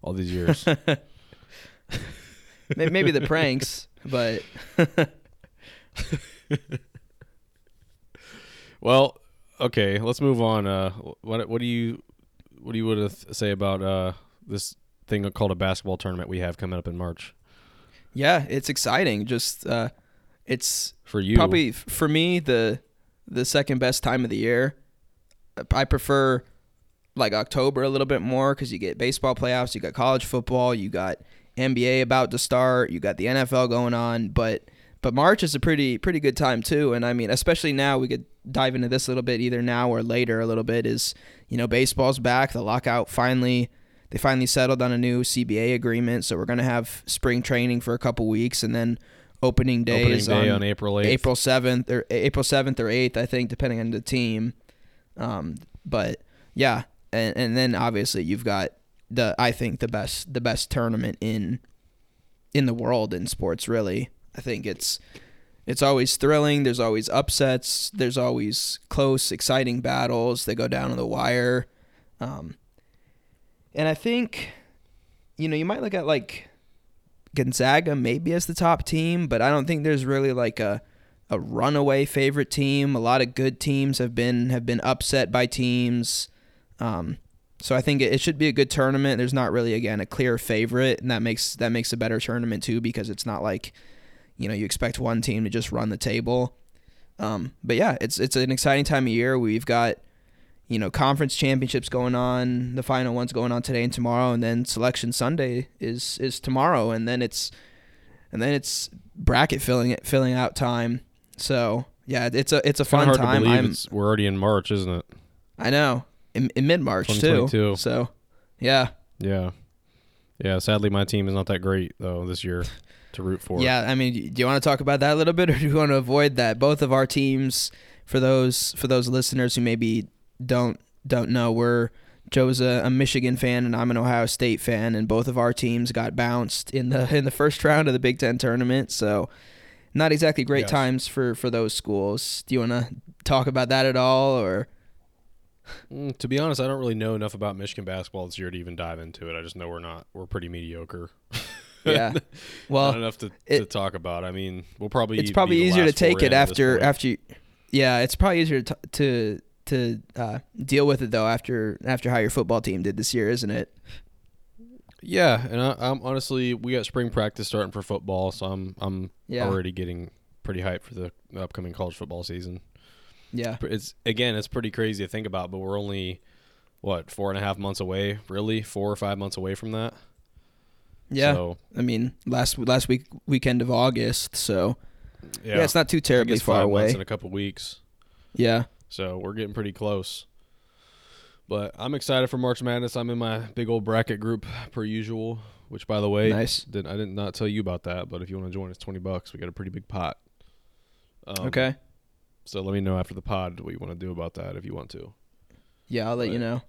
all these years. [LAUGHS] May- Maybe the pranks, but [LAUGHS] Well, okay, let's move on. Uh, what what do you what do you want to say about uh this thing called a basketball tournament we have coming up in March yeah, it's exciting. Just uh, it's for you? probably for me the the second best time of the year. I prefer like October a little bit more because you get baseball playoffs, you got college football, you got NBA about to start, you got the NFL going on, but but March is a pretty pretty good time too. And I mean, especially now we could dive into this a little bit either now or later a little bit. Is you know baseball's back, the lockout finally they finally settled on a new CBA agreement, so we're gonna have spring training for a couple weeks and then opening day Opening is day on on April 8th. April seventh or April seventh or eighth, I think, depending on the team. Um, but yeah, and and then obviously you've got the I think the best the best tournament in in the world in sports. Really, I think it's it's always thrilling. There's always upsets. There's always close, exciting battles. that go down to the wire. Um, and I think, you know, you might look at like Gonzaga maybe as the top team, but I don't think there's really like a a runaway favorite team. A lot of good teams have been have been upset by teams. Um, so I think it, it should be a good tournament. There's not really again a clear favorite, and that makes that makes a better tournament too because it's not like you know you expect one team to just run the table. Um, but yeah, it's it's an exciting time of year. We've got you know conference championships going on. The final one's going on today and tomorrow, and then selection Sunday is is tomorrow, and then it's and then it's bracket filling it filling out time. So yeah, it's a it's a fun hard time. to believe it's, we're already in March, isn't it? I know in, in mid March too. So yeah, Yeah, yeah. Sadly, my team is not that great though this year [LAUGHS] to root for. yeah. I mean, do you want to talk about that a little bit, or do you want to avoid that? Both of our teams, for those for those listeners who maybe don't don't know, we're Joe's a, a Michigan fan and I'm an Ohio State fan, and both of our teams got bounced in the [LAUGHS] in the first round of the Big Ten tournament. So not exactly great Yes. times for for those schools. Do you want to talk about that at all, or Mm, to be honest, I don't really know enough about Michigan basketball this year to even dive into it. I just know we're not we're pretty mediocre. [LAUGHS] yeah? [LAUGHS] not Well, enough to, to talk about. I mean, we'll probably it's probably easier to take it in at this after after you, yeah it's probably easier to to to uh, deal with it though after after how your football team did this year isn't it Yeah, and I, I'm honestly we got spring practice starting for football, so I'm I'm Yeah. already getting pretty hyped for the upcoming college football season. yeah It's again, it's pretty crazy to think about, but we're only what four and a half months away, really four or five months away from that. Yeah so, i mean last last week weekend of august so yeah, yeah, it's not too terribly far away in a couple weeks. yeah So we're getting pretty close. But I'm excited for March Madness. I'm in my big old bracket group per usual. Which, by the way, nice did I did not tell you about that. But if you want to join, it's twenty bucks. We got a pretty big pot. Um, okay So let me know after the pod what you want to do about that if you want to. yeah i'll let you know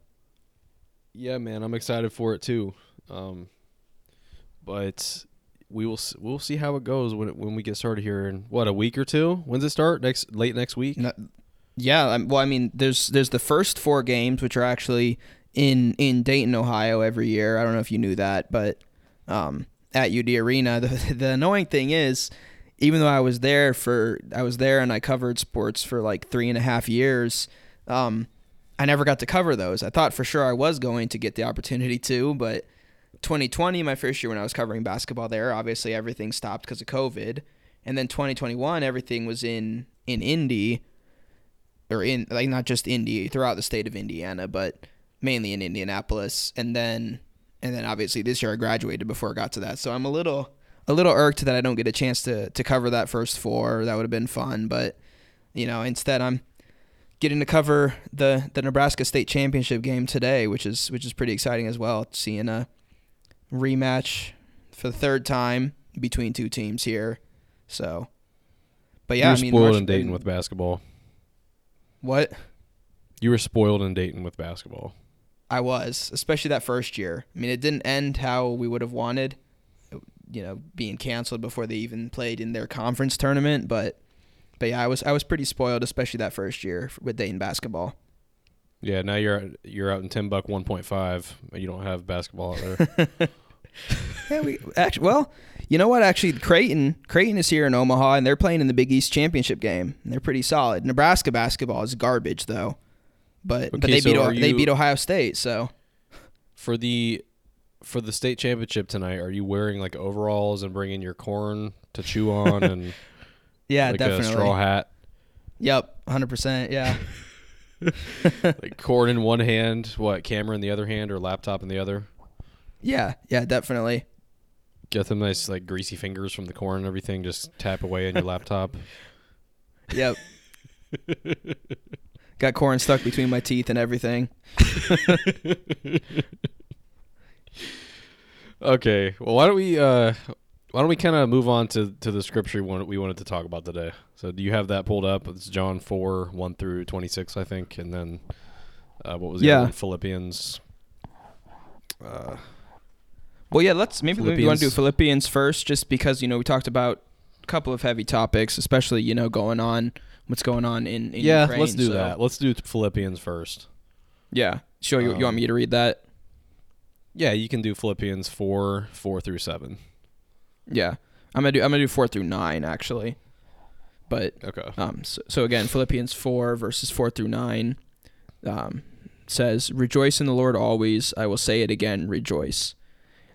Yeah, man, I'm excited for it too. Um, but we will we'll see how it goes when when we get started here in what a week or two. When's it start? Next late next week. No- yeah well i mean there's there's the first four games which are actually in in dayton ohio every year i don't know if you knew that but um at ud arena [LAUGHS] the, the annoying thing is even though i was there for i was there and i covered sports for like three and a half years um i never got to cover those i thought for sure i was going to get the opportunity to but 2020 my first year when i was covering basketball there obviously everything stopped because of covid and then 2021 everything was in in indy or in like not just Indy throughout the state of Indiana, but mainly in Indianapolis. And then and then obviously this year I graduated before I got to that. So I'm a little a little irked that I don't get a chance to to cover that first four. That would have been fun, but you know, instead I'm getting to cover the the Nebraska State Championship game today, which is which is pretty exciting as well. Seeing a rematch for the third time between two teams here. So but yeah, you were I mean spoiled in Dayton with basketball. what? You were spoiled in Dayton with basketball. I was, especially that first year. I mean, it didn't end how we would have wanted, you know, being canceled before they even played in their conference tournament. But, but yeah, I was I was pretty spoiled, especially that first year with Dayton basketball. Yeah, now you're you're out in ten buck one point five. You don't have basketball out there. [LAUGHS] Yeah, we actually. Well, you know what? Actually, Creighton, Creighton is here in Omaha, and they're playing in the Big East championship game. And they're pretty solid. Nebraska basketball is garbage, though. But but they so beat O- they you- beat Ohio State. So For the for the state championship tonight, are you wearing like overalls and bringing your corn to chew on and [LAUGHS] yeah, like definitely. a straw hat, Yep, hundred percent. Yeah. [LAUGHS] like corn in one hand, what camera in the other hand, or laptop in the other? Yeah, yeah, definitely. Get them nice like greasy fingers from the corn and everything. Just tap away on your laptop. [LAUGHS] Yep. Got corn stuck between my teeth and everything. [LAUGHS] Okay. Well, why don't we uh why don't we kind of move on to to the scripture one we wanted to talk about today? So, do you have that pulled up? It's John 4, 1 through 26, I think, and then uh what was the Yeah. Philippians uh Well, yeah, let's maybe we want to do Philippians. First, just because you know we talked about a couple of heavy topics, especially you know going on what's going on in, in Yeah, Ukraine, let's do so- that. Let's do Philippians first. Yeah, sure. You, you Um, want me to read that? Yeah, you can do Philippians 4, 4 through 7. Yeah, I'm gonna do I'm gonna do four through nine actually, but Okay. Um, so, so again, Philippians 4, verses 4 through 9 um, says, Rejoice in the Lord always. I will say it again, rejoice.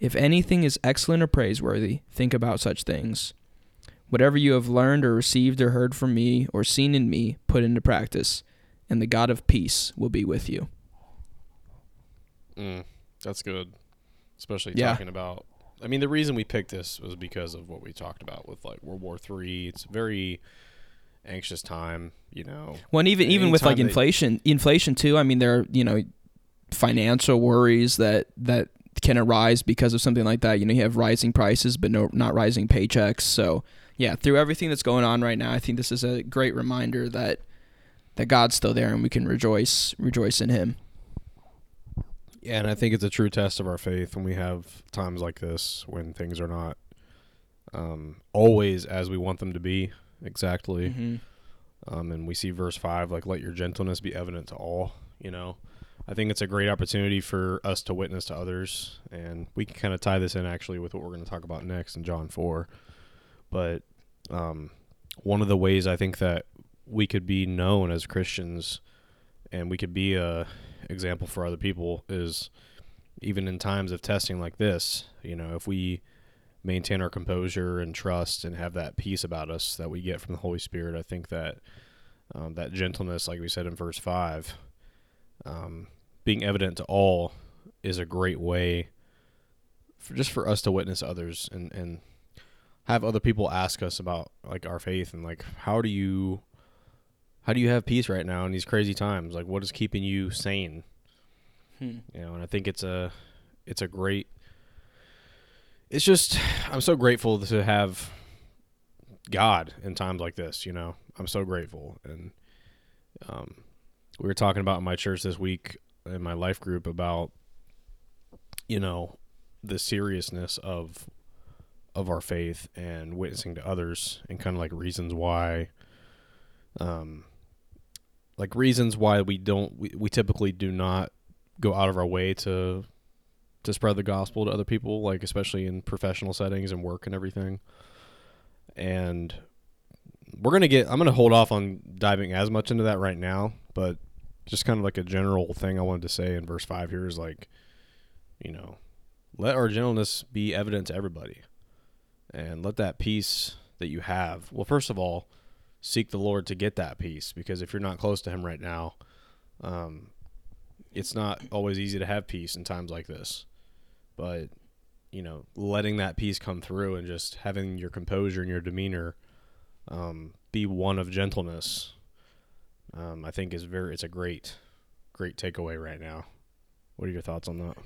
if anything is excellent or praiseworthy, think about such things. Whatever you have learned or received or heard from me or seen in me, put into practice, and the God of peace will be with you. Mm, that's good. Especially Yeah. talking about I mean the reason we picked this was because of what we talked about with like World War 3. It's a very anxious time, you know. Well, and even even with like inflation, inflation too. I mean, there are you know financial worries that that can arise because of something like that. You know, you have rising prices, but no, not rising paychecks. So yeah, through everything that's going on right now, I think this is a great reminder that that God's still there and we can rejoice rejoice in Him. Yeah, and I think it's a true test of our faith when we have times like this when things are not um, always as we want them to be exactly. Mm-hmm. Um, and we see verse five, like let your gentleness be evident to all. You know, I think it's a great opportunity for us to witness to others, and we can kind of tie this in actually with what we're going to talk about next in John four. But um, one of the ways I think that we could be known as Christians, and we could be a example for other people, is even in times of testing like this. You know, if we maintain our composure and trust and have that peace about us that we get from the Holy Spirit, I think that um, that gentleness, like we said in verse five, um, being evident to all, is a great way for just for us to witness others and and have other people ask us about like our faith and like how do you how do you have peace right now in these crazy times? Like what is keeping you sane? Hmm. you know and i think it's a it's a great it's just i'm so grateful to have god in times like this you know? I'm so grateful and um we were talking about in my church this week in my life group about you know the seriousness of of our faith and witnessing to others and kind of like reasons why um like reasons why we don't we, we typically do not go out of our way to to spread the gospel to other people like especially in professional settings and work and everything. And we're gonna get i'm gonna hold off on diving as much into that right now but just kind of like a general thing i wanted to say in verse 5 here is like you know let our gentleness be evident to everybody and let that peace that you have. Well first of all seek the lord to get that peace because if you're not close to him right now um, it's not always easy to have peace in times like this. But you know letting that peace come through and just having your composure and your demeanor um, be one of gentleness um, i think is very it's a great great takeaway right now what are your thoughts on that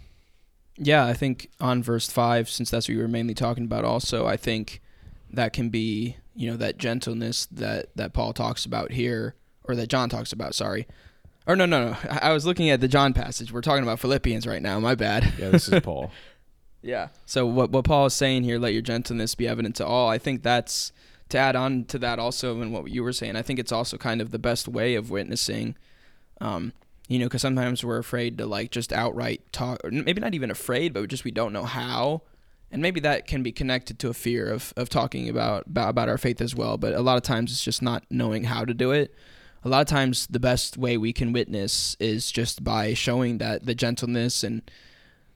Yeah, I think on verse five, since that's what we were mainly talking about, also, I think that can be you know that gentleness that that Paul talks about here or that John talks about. Sorry. Or no, no, no. I I was looking at the John passage. We're talking about Philippians right now. My bad. [LAUGHS] Yeah, this is Paul. [LAUGHS] Yeah. So what what Paul is saying here, let your gentleness be evident to all. I think that's to add on to that also, and what you were saying. I think it's also kind of the best way of witnessing. Um, you know, because sometimes we're afraid to like just outright talk, or maybe not even afraid, but just we don't know how, and maybe that can be connected to a fear of of talking about about, about our faith as well. But a lot of times it's just not knowing how to do it. A lot of times the best way we can witness is just by showing that the gentleness and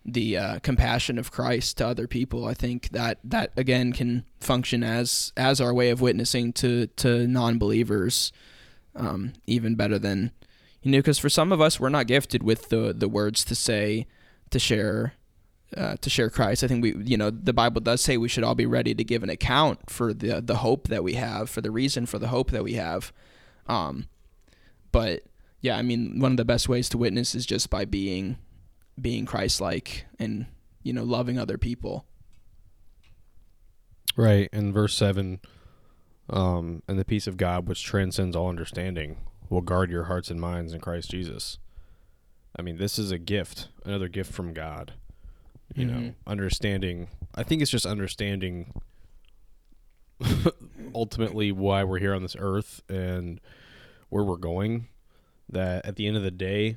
the uh, compassion of Christ to other people. I think that that again can function as as our way of witnessing to to non-believers, um, even better than you know. Because for some of us, we're not gifted with the the words to say to share. Uh, to share Christ, I think we, you know, the Bible does say we should all be ready to give an account for the the hope that we have, for the reason for the hope that we have. Um, but yeah, I mean, one of the best ways to witness is just by being being Christ-like and you know loving other people. Right. In verse 7, um, and the peace of God, which transcends all understanding, will guard your hearts and minds in Christ Jesus. I mean, this is a gift, another gift from God. You know, Mhm. understanding. I think it's just understanding [LAUGHS] ultimately why we're here on this earth and where we're going. That at the end of the day,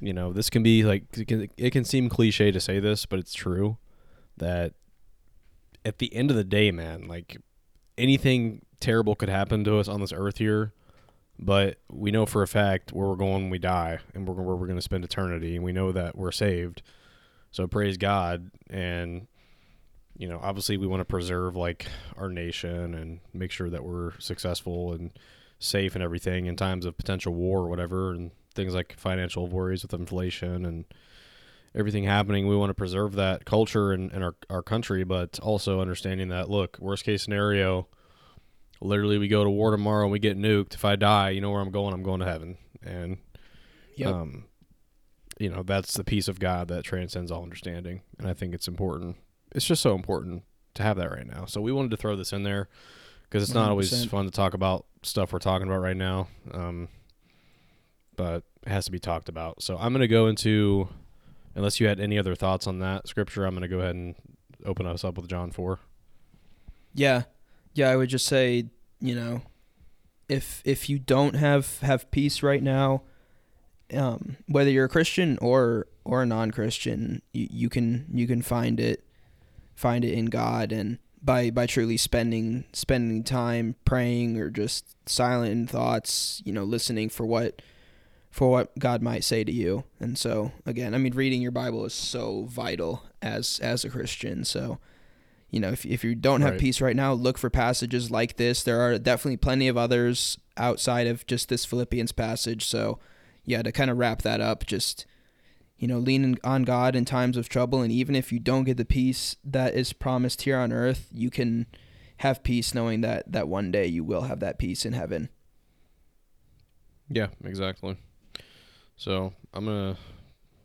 you know, this can be like, it can, it can seem cliche to say this, but it's true that at the end of the day, man, like anything terrible could happen to us on this earth here, but we know for a fact where we're going when we die and we're, where we're going to spend eternity, and we know that we're saved. So praise God, and you know, obviously we want to preserve like our nation and make sure that we're successful and safe and everything in times of potential war or whatever, and things like financial worries with inflation and everything happening. We want to preserve that culture in, in our, our country, but also understanding that, look, worst case scenario, literally we go to war tomorrow and we get nuked. If I die, you know where I'm going? I'm going to heaven. And, Yep. um, you know, that's the peace of God that transcends all understanding. And I think it's important. It's just so important to have that right now. So we wanted to throw this in there because it's not always 100%. fun to talk about stuff we're talking about right now. Um, but it has to be talked about. So I'm going to go into, unless you had any other thoughts on that scripture, I'm going to go ahead and open us up with John 4. Yeah, yeah. I would just say, you know, if if you don't have have peace right now, um, whether you're a Christian or or a non-Christian, you, you can you can find it find it in God and by by truly spending spending time praying or just silent thoughts, you know, listening for what for what God might say to you. And so again, I mean reading your Bible is so vital as as a Christian. So you know, if if you don't have Right. peace right now, look for passages like this. There are definitely plenty of others outside of just this Philippians passage. So yeah, to kind of wrap that up, just you know, lean on God in times of trouble, and even if you don't get the peace that is promised here on earth, you can have peace knowing that that one day you will have that peace in heaven. Yeah, exactly. So I'm gonna,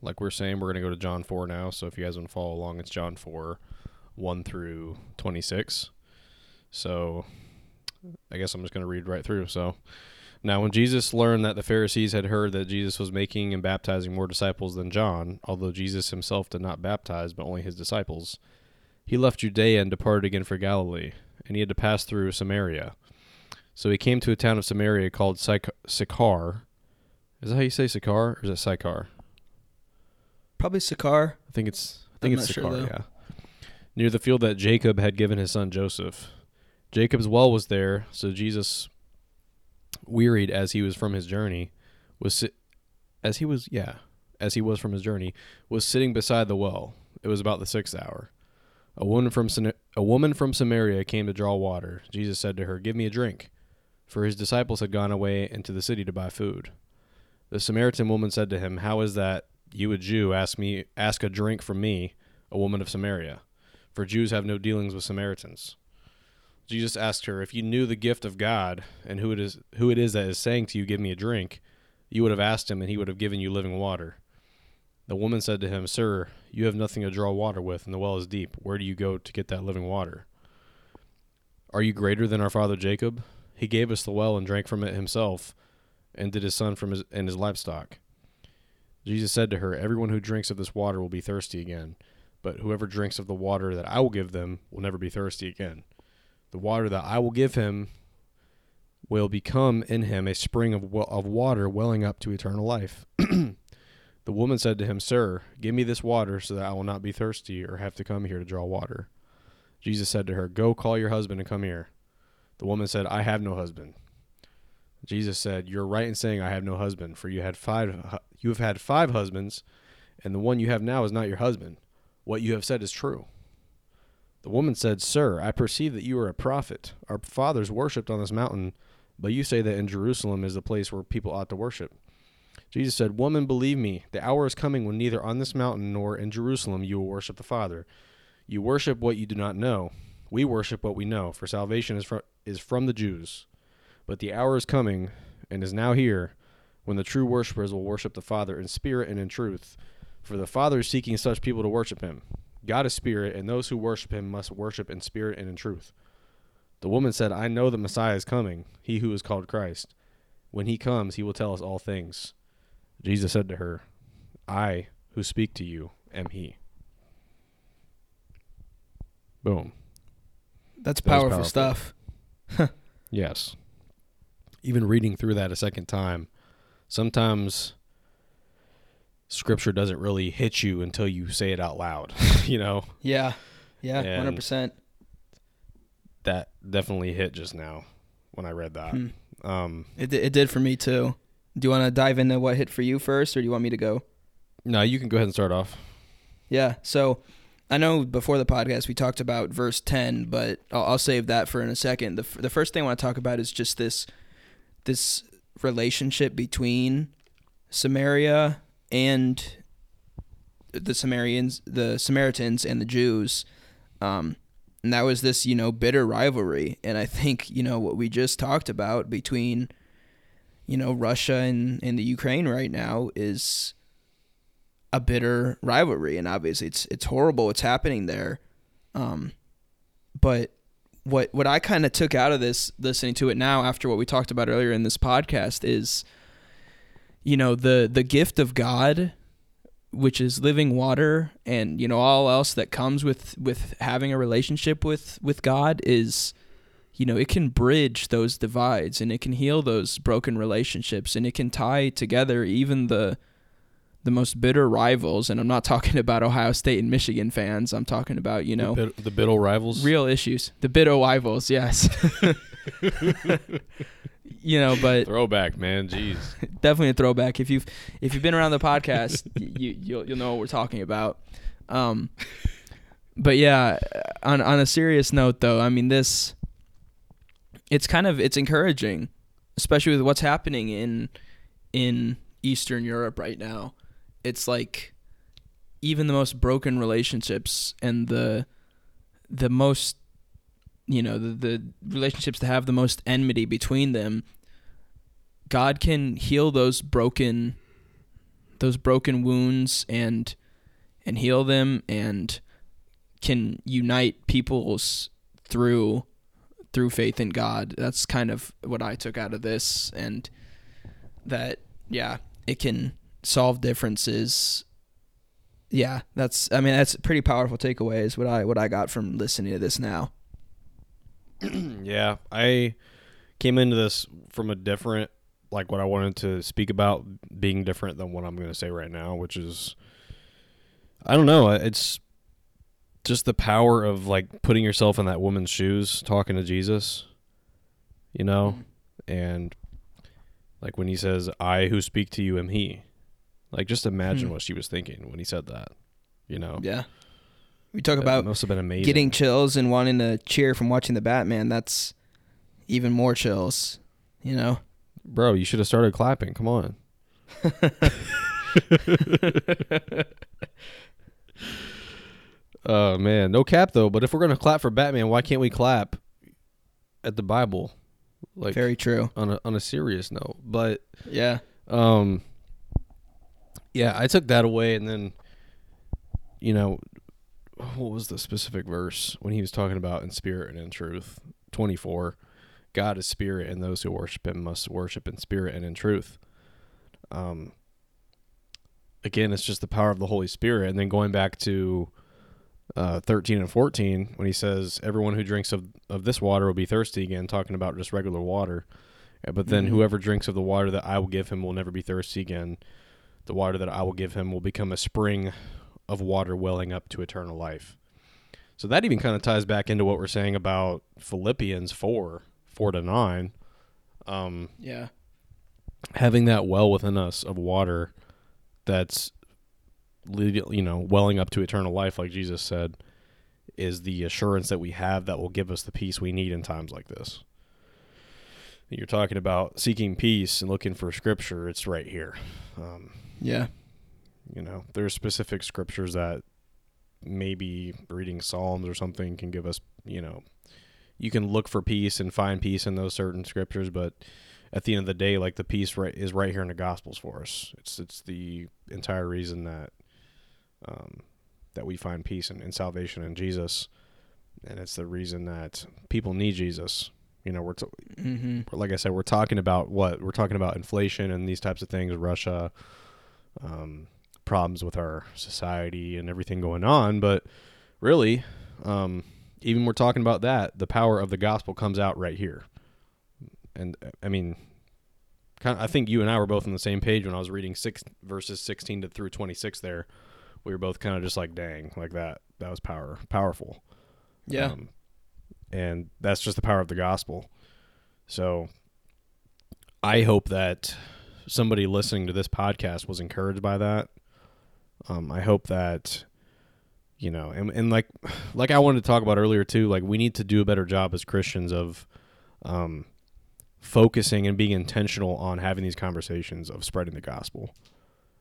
like we're saying, we're gonna go to John four now. So if you guys want to follow along, it's John four, one through twenty six. So I guess I'm just gonna read right through. So now when Jesus learned that the Pharisees had heard that Jesus was making and baptizing more disciples than John, although Jesus himself did not baptize but only his disciples, he left Judea and departed again for Galilee, and he had to pass through Samaria. So he came to a town of Samaria called Sych- Sychar. Is that how you say Sychar, or is it Sychar? Probably Sakar. I think it's I think I'm it's not sure, yeah, near the field that Jacob had given his son Joseph. Jacob's well was there, so Jesus, wearied as he was from his journey, was si- as he was yeah as he was from his journey was sitting beside the well. It was about the sixth hour. A woman from a woman from Samaria came to draw water. Jesus said to her, "Give me a drink," for his disciples had gone away into the city to buy food. The Samaritan woman said to him, "How is that you, a Jew, ask me ask a drink from me, a woman of Samaria? For Jews have no dealings with Samaritans." Jesus asked her, "If you knew the gift of God and who it is who it is that is saying to you, give me a drink, you would have asked him, and he would have given you living water." The woman said to him, "Sir, you have nothing to draw water with, and the well is deep. Where do you go to get that living water?" Are you greater than our father Jacob? He gave us the well and drank from it himself, and did his son from his and his livestock. Jesus said to her, Everyone who drinks of this water will be thirsty again, but whoever drinks of the water that I will give them will never be thirsty again. The water that I will give him will become in him a spring of, of water welling up to eternal life. [CLEARS THROAT] the woman said to him, Sir, give me this water so that I will not be thirsty or have to come here to draw water. Jesus said to her, Go call your husband and come here. The woman said, I have no husband. Jesus said, You're right in saying I have no husband, for you had five you have had five husbands, and the one you have now is not your husband. What you have said is true. The woman said, Sir, I perceive that you are a prophet. Our fathers worshipped on this mountain, but you say that in Jerusalem is the place where people ought to worship. Jesus said, Woman, believe me, the hour is coming when neither on this mountain nor in Jerusalem you will worship the Father. You worship what you do not know. We worship what we know, for salvation is from, is from the Jews. But the hour is coming, and is now here, when the true worshippers will worship the Father in spirit and in truth. For the Father is seeking such people to worship him. God is spirit, and those who worship him must worship in spirit and in truth. The woman said, I know the Messiah is coming, he who is called Christ. When he comes, he will tell us all things. Jesus said to her, I who speak to you am he. Boom. That's That powerful, powerful. stuff. [LAUGHS] Yes. Even reading through that a second time, sometimes scripture doesn't really hit you until you say it out loud. [LAUGHS] you know, Yeah. Yeah, And- hundred percent. that definitely hit just now when I read that. Hmm. Um, It it did for me too. Do you want to dive into what hit for you first, or do you want me to go? no, you can go ahead and start off. Yeah. So I know before the podcast we talked about verse 10, but I'll, I'll save that for in a second. The, f- the first thing I want to talk about is just this this relationship between Samaria and the Samaritans, the Samaritans and the Jews. Um, and that was this, you know, bitter rivalry. And I think, you know, what we just talked about between, you know, Russia and, and the Ukraine right now is a bitter rivalry. And obviously it's it's horrible what's happening there. Um, but what what I kind of took out of this listening to it now after what we talked about earlier in this podcast is you know the the gift of God which is living water and you know all else that comes with with having a relationship with with God is you know it can bridge those divides and it can heal those broken relationships and it can tie together even the the most bitter rivals and I'm not [LAUGHS] talking about Ohio State and Michigan fans I'm talking about you know the, bit, the Biddle rivals. real issues the bitter rivals yes [LAUGHS] you know but Throwback, man. Jeez. [LAUGHS] definitely a throwback. If you've if you've been around the podcast, you you'll you'll know what we're talking about. Um, but yeah, on on a serious note though, I mean this, it's kind of it's encouraging, especially with what's happening in in Eastern Europe right now. It's like even the most broken relationships and the the most you know the the relationships that have the most enmity between them God can heal those broken those broken wounds and and heal them and can unite peoples through through faith in God. That's kind of what I took out of this and that yeah, it can solve differences. Yeah, that's I mean that's a pretty powerful takeaway is what I what I got from listening to this now. [CLEARS THROAT] yeah, I came into this from a different, like what I wanted to speak about being different than what I'm going to say right now, which is, I don't know, it's just the power of like putting yourself in that woman's shoes, talking to Jesus, you know, mm-hmm. and like when he says, "I who speak to you am He," like just imagine Hmm. what she was thinking when he said that, you know. Yeah. We talk That about must have been amazing. getting chills and wanting to cheer from watching the Batman, that's even more chills, you know? Bro, you should have started clapping. Come on. Oh man, no cap though. But if we're gonna clap for Batman, why can't we clap at the Bible? Like Very true. on a on a serious note. But Yeah. um, yeah, I took that away, and then you know, what was the specific verse when he was talking about in spirit and in truth? 24, God is spirit, and those who worship Him must worship in spirit and in truth. Um, again, it's just the power of the Holy Spirit. And then going back to uh, 13 and 14, when he says, Everyone who drinks of, of this water will be thirsty again, talking about just regular water. But then Mhm. whoever drinks of the water that I will give him will never be thirsty again. The water that I will give him will become a spring of water welling up to eternal life. So that even kind of ties back into what we're saying about Philippians 4, 4 to 9. Um, Yeah. having that well within us of water that's you know welling up to eternal life like jesus said is the assurance that we have that will give us the peace we need in times like this you're talking about seeking peace and looking for scripture it's right here um, Yeah. you know there's specific scriptures that maybe reading psalms or something can give us you know you can look for peace and find peace in those certain scriptures but at the end of the day like the peace right is right here in the gospels for us it's it's the entire reason that um that we find peace and, and salvation in jesus and it's the reason that people need jesus you know we're t- Mm-hmm. like I said, we're talking about what we're talking about inflation and these types of things, Russia, um, problems with our society and everything going on. But really, um, even we're talking about that, the power of the gospel comes out right here. And I mean, kind of, I think you and I were both on the same page when I was reading six verses sixteen to through twenty six. There, we were both kind of just like, "Dang, like that. That was power, powerful." Yeah. Um, and that's just the power of the gospel. So I hope that somebody listening to this podcast was encouraged by that. Um, I hope that you know, and, and like [SIGHS] like I wanted to talk about earlier too, like we need to do a better job as Christians of um, focusing and being intentional on having these conversations of spreading the gospel.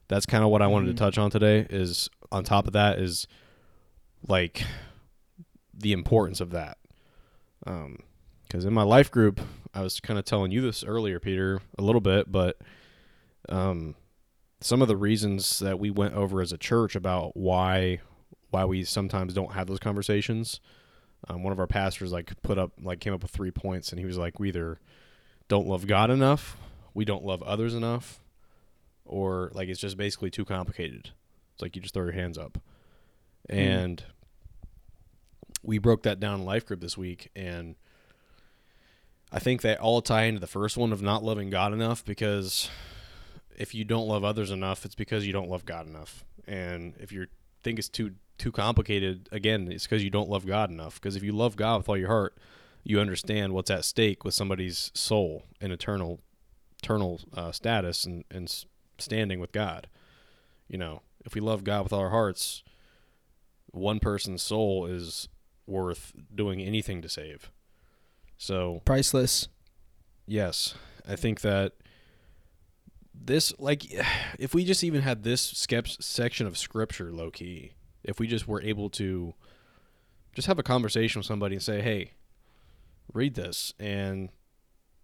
That's kind of what I wanted Mhm. to touch on today. Is on top of that is like the importance of that. Um, because in my life group, I was kind of telling you this earlier, Peter, a little bit, but um, some of the reasons that we went over as a church about why why we sometimes don't have those conversations. Um, one of our pastors like put up like came up with three points, and he was like, we either don't love God enough, we don't love others enough, or like it's just basically too complicated. It's like you just throw your hands up, and we broke that down in life group this week, and I think they all tie into the first one of not loving God enough because if you don't love others enough, it's because you don't love God enough. And if you think it's too too complicated, again, it's because you don't love God enough. Because if you love God with all your heart, you understand what's at stake with somebody's soul and eternal eternal uh, status and, and standing with God. You know, if we love God with all our hearts, one person's soul is worth doing anything to save. So Priceless. Yes, I think that this, like, [SIGHS] if we just even had this skep- section of scripture low key, if we just were able to just have a conversation with somebody and say, hey, read this and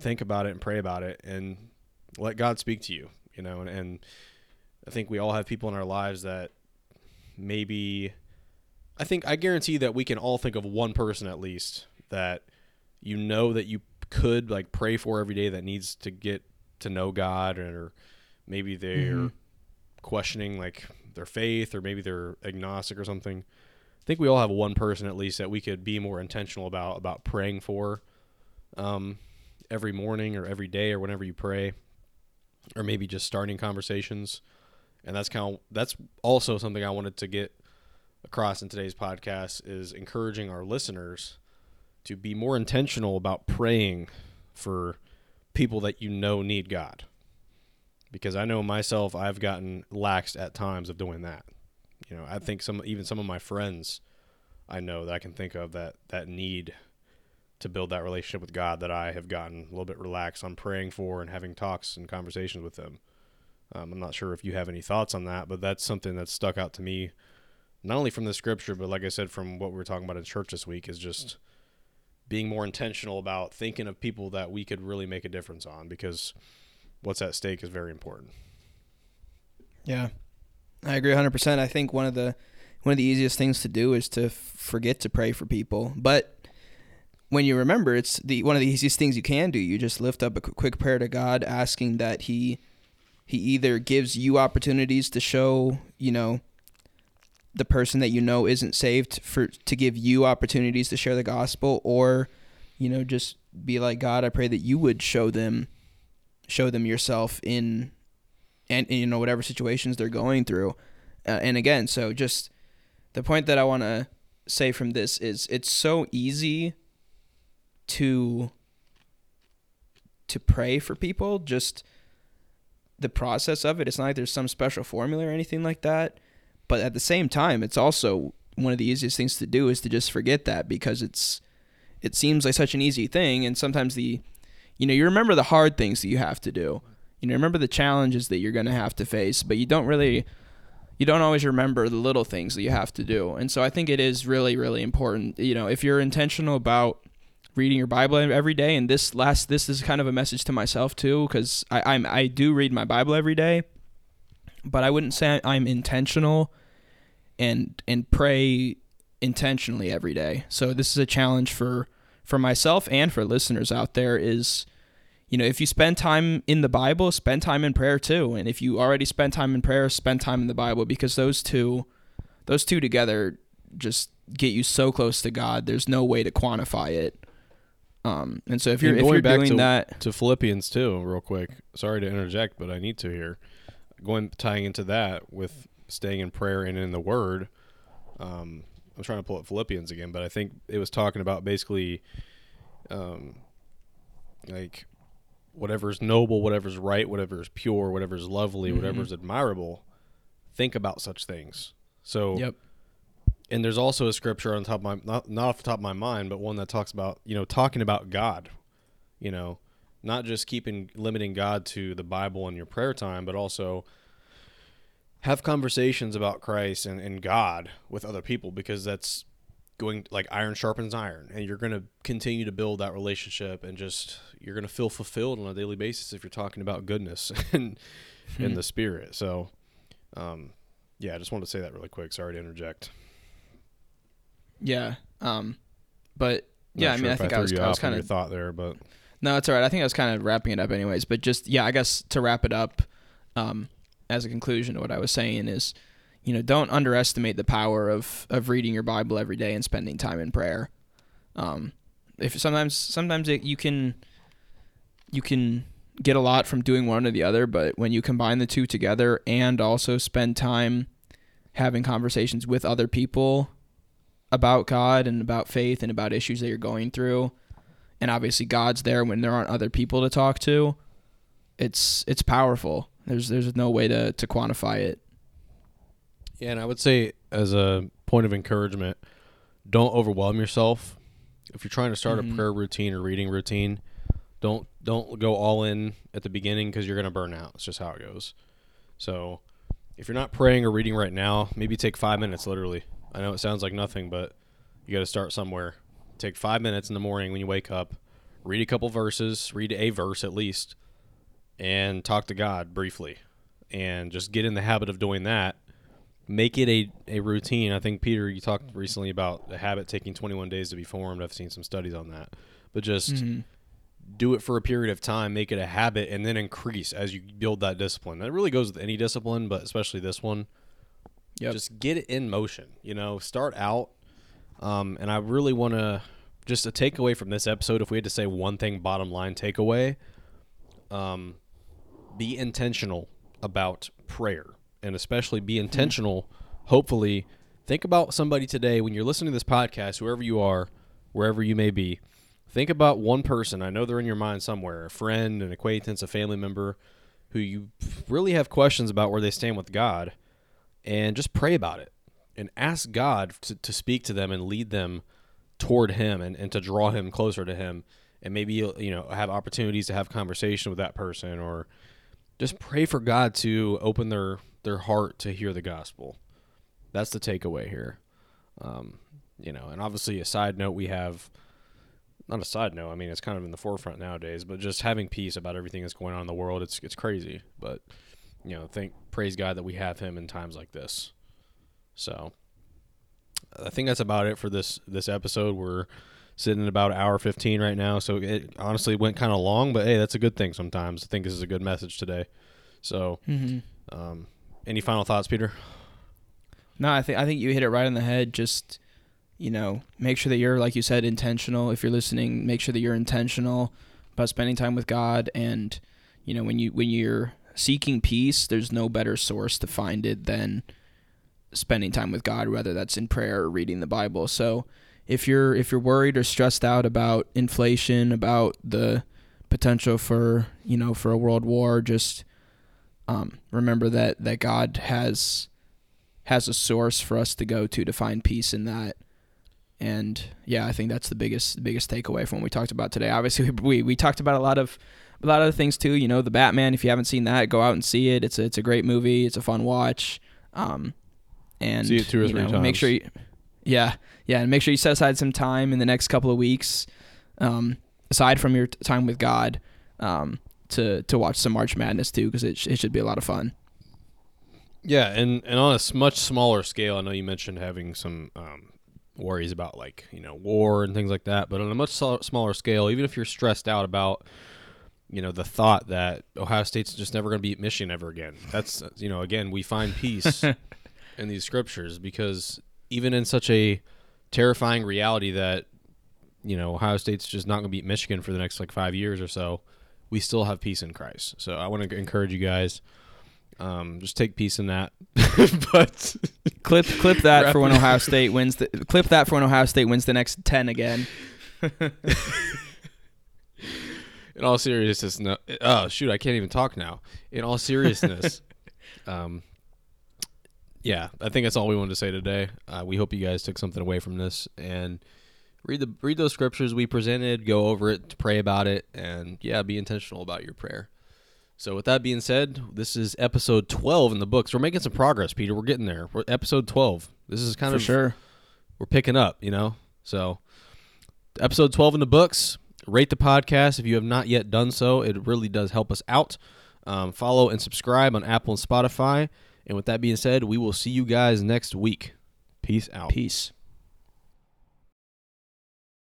think about it and pray about it and let God speak to you, you know, and, and I think we all have people in our lives that maybe, I think, I guarantee that we can all think of one person at least that you know that you could like pray for every day that needs to get to know God or maybe they're Mhm. questioning like their faith or maybe they're agnostic or something. I think we all have one person at least that we could be more intentional about about praying for um, every morning or every day or whenever you pray or maybe just starting conversations. And that's kind of that's also something I wanted to get across in today's podcast is encouraging our listeners to be more intentional about praying for people that you know need God. Because I know myself, I've gotten laxed at times of doing that. You know, I think some even some of my friends I know that I can think of that that need to build that relationship with God that I have gotten a little bit relaxed on praying for and having talks and conversations with them. Um, I'm not sure if you have any thoughts on that, but that's something that's stuck out to me, not only from the scripture, but like I said, from what we were talking about in church this week, is just being more intentional about thinking of people that we could really make a difference on because what's at stake is very important. Yeah, I agree 100. percent I think one of the one of the easiest things to do is to forget to pray for people. But when you remember, it's the one of the easiest things you can do. You just lift up a qu- quick prayer to God, asking that He He either gives you opportunities to show, you know, the person that you know isn't saved for to give you opportunities to share the gospel, or you know, just be like God. I pray that you would show them, show them yourself in, and you know whatever situations they're going through. Uh, and again, so just the point that I want to say from this is it's so easy to to pray for people just the process of it it's not like there's some special formula or anything like that but at the same time it's also one of the easiest things to do is to just forget that because it's it seems like such an easy thing and sometimes the you know you remember the hard things that you have to do you know remember the challenges that you're going to have to face but you don't really you don't always remember the little things that you have to do. And so I think it is really, really important. You know, if you're intentional about reading your Bible every day, and this last this is kind of a message to myself too, because I I'm, I do read my Bible every day, but I wouldn't say I'm intentional and and pray intentionally every day. So this is a challenge for for myself and for listeners out there is you know, if you spend time in the Bible, spend time in prayer too. And if you already spend time in prayer, spend time in the Bible because those two those two together just get you so close to God. There's no way to quantify it. Um, and so if you're And if going you're back doing to- that, to Philippians too, real quick. Sorry to interject, but I need to here. Going tying into that with staying in prayer and in the Word. Um, I'm trying to pull up Philippians again, but I think it was talking about basically, um, like whatever's noble, whatever's right, whatever's pure, whatever's lovely, Mhm. whatever's admirable. Think about such things. So yep, and there's also a scripture on top of my not not off the top of my mind, but one that talks about you know talking about God, you know, not just keeping limiting God to the Bible and your prayer time, but also have conversations about Christ and, and God with other people because that's going like iron sharpens iron, and you're going to continue to build that relationship and just you're going to feel fulfilled on a daily basis if you're talking about goodness [LAUGHS] and in the spirit. So, um, yeah, I just wanted to say that really quick. Sorry to interject. yeah. Um, but yeah, I mean, I think I threw was I was kind of thought there, but No, it's all right. I think I was kind of wrapping it up anyways. But just yeah, I guess to wrap it up, um, as a conclusion to what I was saying is, you know, don't underestimate the power of of reading your Bible every day and spending time in prayer. Um, if sometimes sometimes it, you can you can get a lot from doing one or the other, but when you combine the two together and also spend time having conversations with other people about God and about faith and about issues that you're going through, and obviously God's there when there aren't other people to talk to. It's it's powerful. There's there's no way to to quantify it. yeah, and I would say as a point of encouragement, don't overwhelm yourself. If you're trying to start Mhm. a prayer routine or reading routine, don't don't go all in at the beginning because you're gonna burn out. It's just how it goes. So, if you're not praying or reading right now, maybe take five minutes. Literally, I know it sounds like nothing, but you got to start somewhere. Take five minutes in the morning when you wake up, read a couple verses, read a verse at least, and talk to God briefly, and just get in the habit of doing that. Make it a, a routine. I think Peter, you talked recently about a habit taking 21 days to be formed. I've seen some studies on that, but just Mhm. do it for a period of time, make it a habit, and then increase as you build that discipline. That really goes with any discipline, but especially this one. Yep. Just get it in motion. You know, start out. Um, and I really want to just a takeaway from this episode. If we had to say one thing, bottom line takeaway, um, be intentional about prayer, and especially be intentional. Hopefully, think about somebody today when you're listening to this podcast, whoever you are, wherever you may be. Think about one person. I know they're in your mind somewhere a friend, an acquaintance, a family member who you really have questions about where they stand with God, and just pray about it and ask God to, to speak to them and lead them toward Him and, and to draw Him closer to Him. And maybe, you know, have opportunities to have conversation with that person or just pray for God to open their, their heart to hear the gospel. That's the takeaway here. Um, you know, and obviously, a side note, we have not a side note. I mean, it's kind of in the forefront nowadays, but just having peace about everything that's going on in the world, it's it's crazy. But you know, thank praise God that we have Him in times like this. So, I think that's about it for this this episode. We're sitting at about hour 15 right now. So it honestly went kind of long, but hey, that's a good thing sometimes. I think this is a good message today. So, Mm-hmm. um, any final thoughts, Peter? No, I think I think you hit it right on the head. Just you know, make sure that you're like you said intentional. If you're listening, make sure that you're intentional about spending time with God. And you know, when you when you're seeking peace, there's no better source to find it than spending time with God, whether that's in prayer or reading the Bible. So if you're if you're worried or stressed out about inflation, about the potential for you know for a world war, just um, remember that that God has has a source for us to go to to find peace in that. And yeah, I think that's the biggest biggest takeaway from what we talked about today. Obviously, [LAUGHS] we we talked about a lot of a lot of things too. You know, the Batman. If you haven't seen that, go out and see it. It's a, it's a great movie. It's a fun watch. Um, and See it two or three know, times. Make sure you, yeah, yeah, and make sure you set aside some time in the next couple of weeks, um, aside from your time with God, um, to to watch some March Madness too, because it sh- it should be a lot of fun. Yeah, and and on a much smaller scale, I know you mentioned having some um, worries about like you know war and things like that, but on a much so- smaller scale, even if you're stressed out about you know the thought that Ohio State's just never going to beat Michigan ever again, that's you know again we find peace [LAUGHS] in these scriptures because even in such a terrifying reality that you know Ohio State's just not going to beat Michigan for the next like five years or so, we still have peace in Christ. So I want to encourage you guys. Um, just take peace in that. [LAUGHS] but Clip clip that for when Ohio State wins the clip that for when Ohio State wins the next ten again. [LAUGHS] in all seriousness, no. Oh shoot, I can't even talk now. In all seriousness, [LAUGHS] um, yeah, I think that's all we wanted to say today. Uh, we hope you guys took something away from this and read the read those scriptures we presented, go over it, pray about it, and yeah, be intentional about your prayer. So with that being said, this is episode twelve in the books. We're making some progress, Peter. We're getting there. We're episode twelve. This is kind For of sure. we're picking up, you know. So, episode 12 in the books. Rate the podcast if you have not yet done so. It really does help us out. Um, follow and subscribe on Apple and Spotify. And with that being said, we will see you guys next week. Peace out. Peace.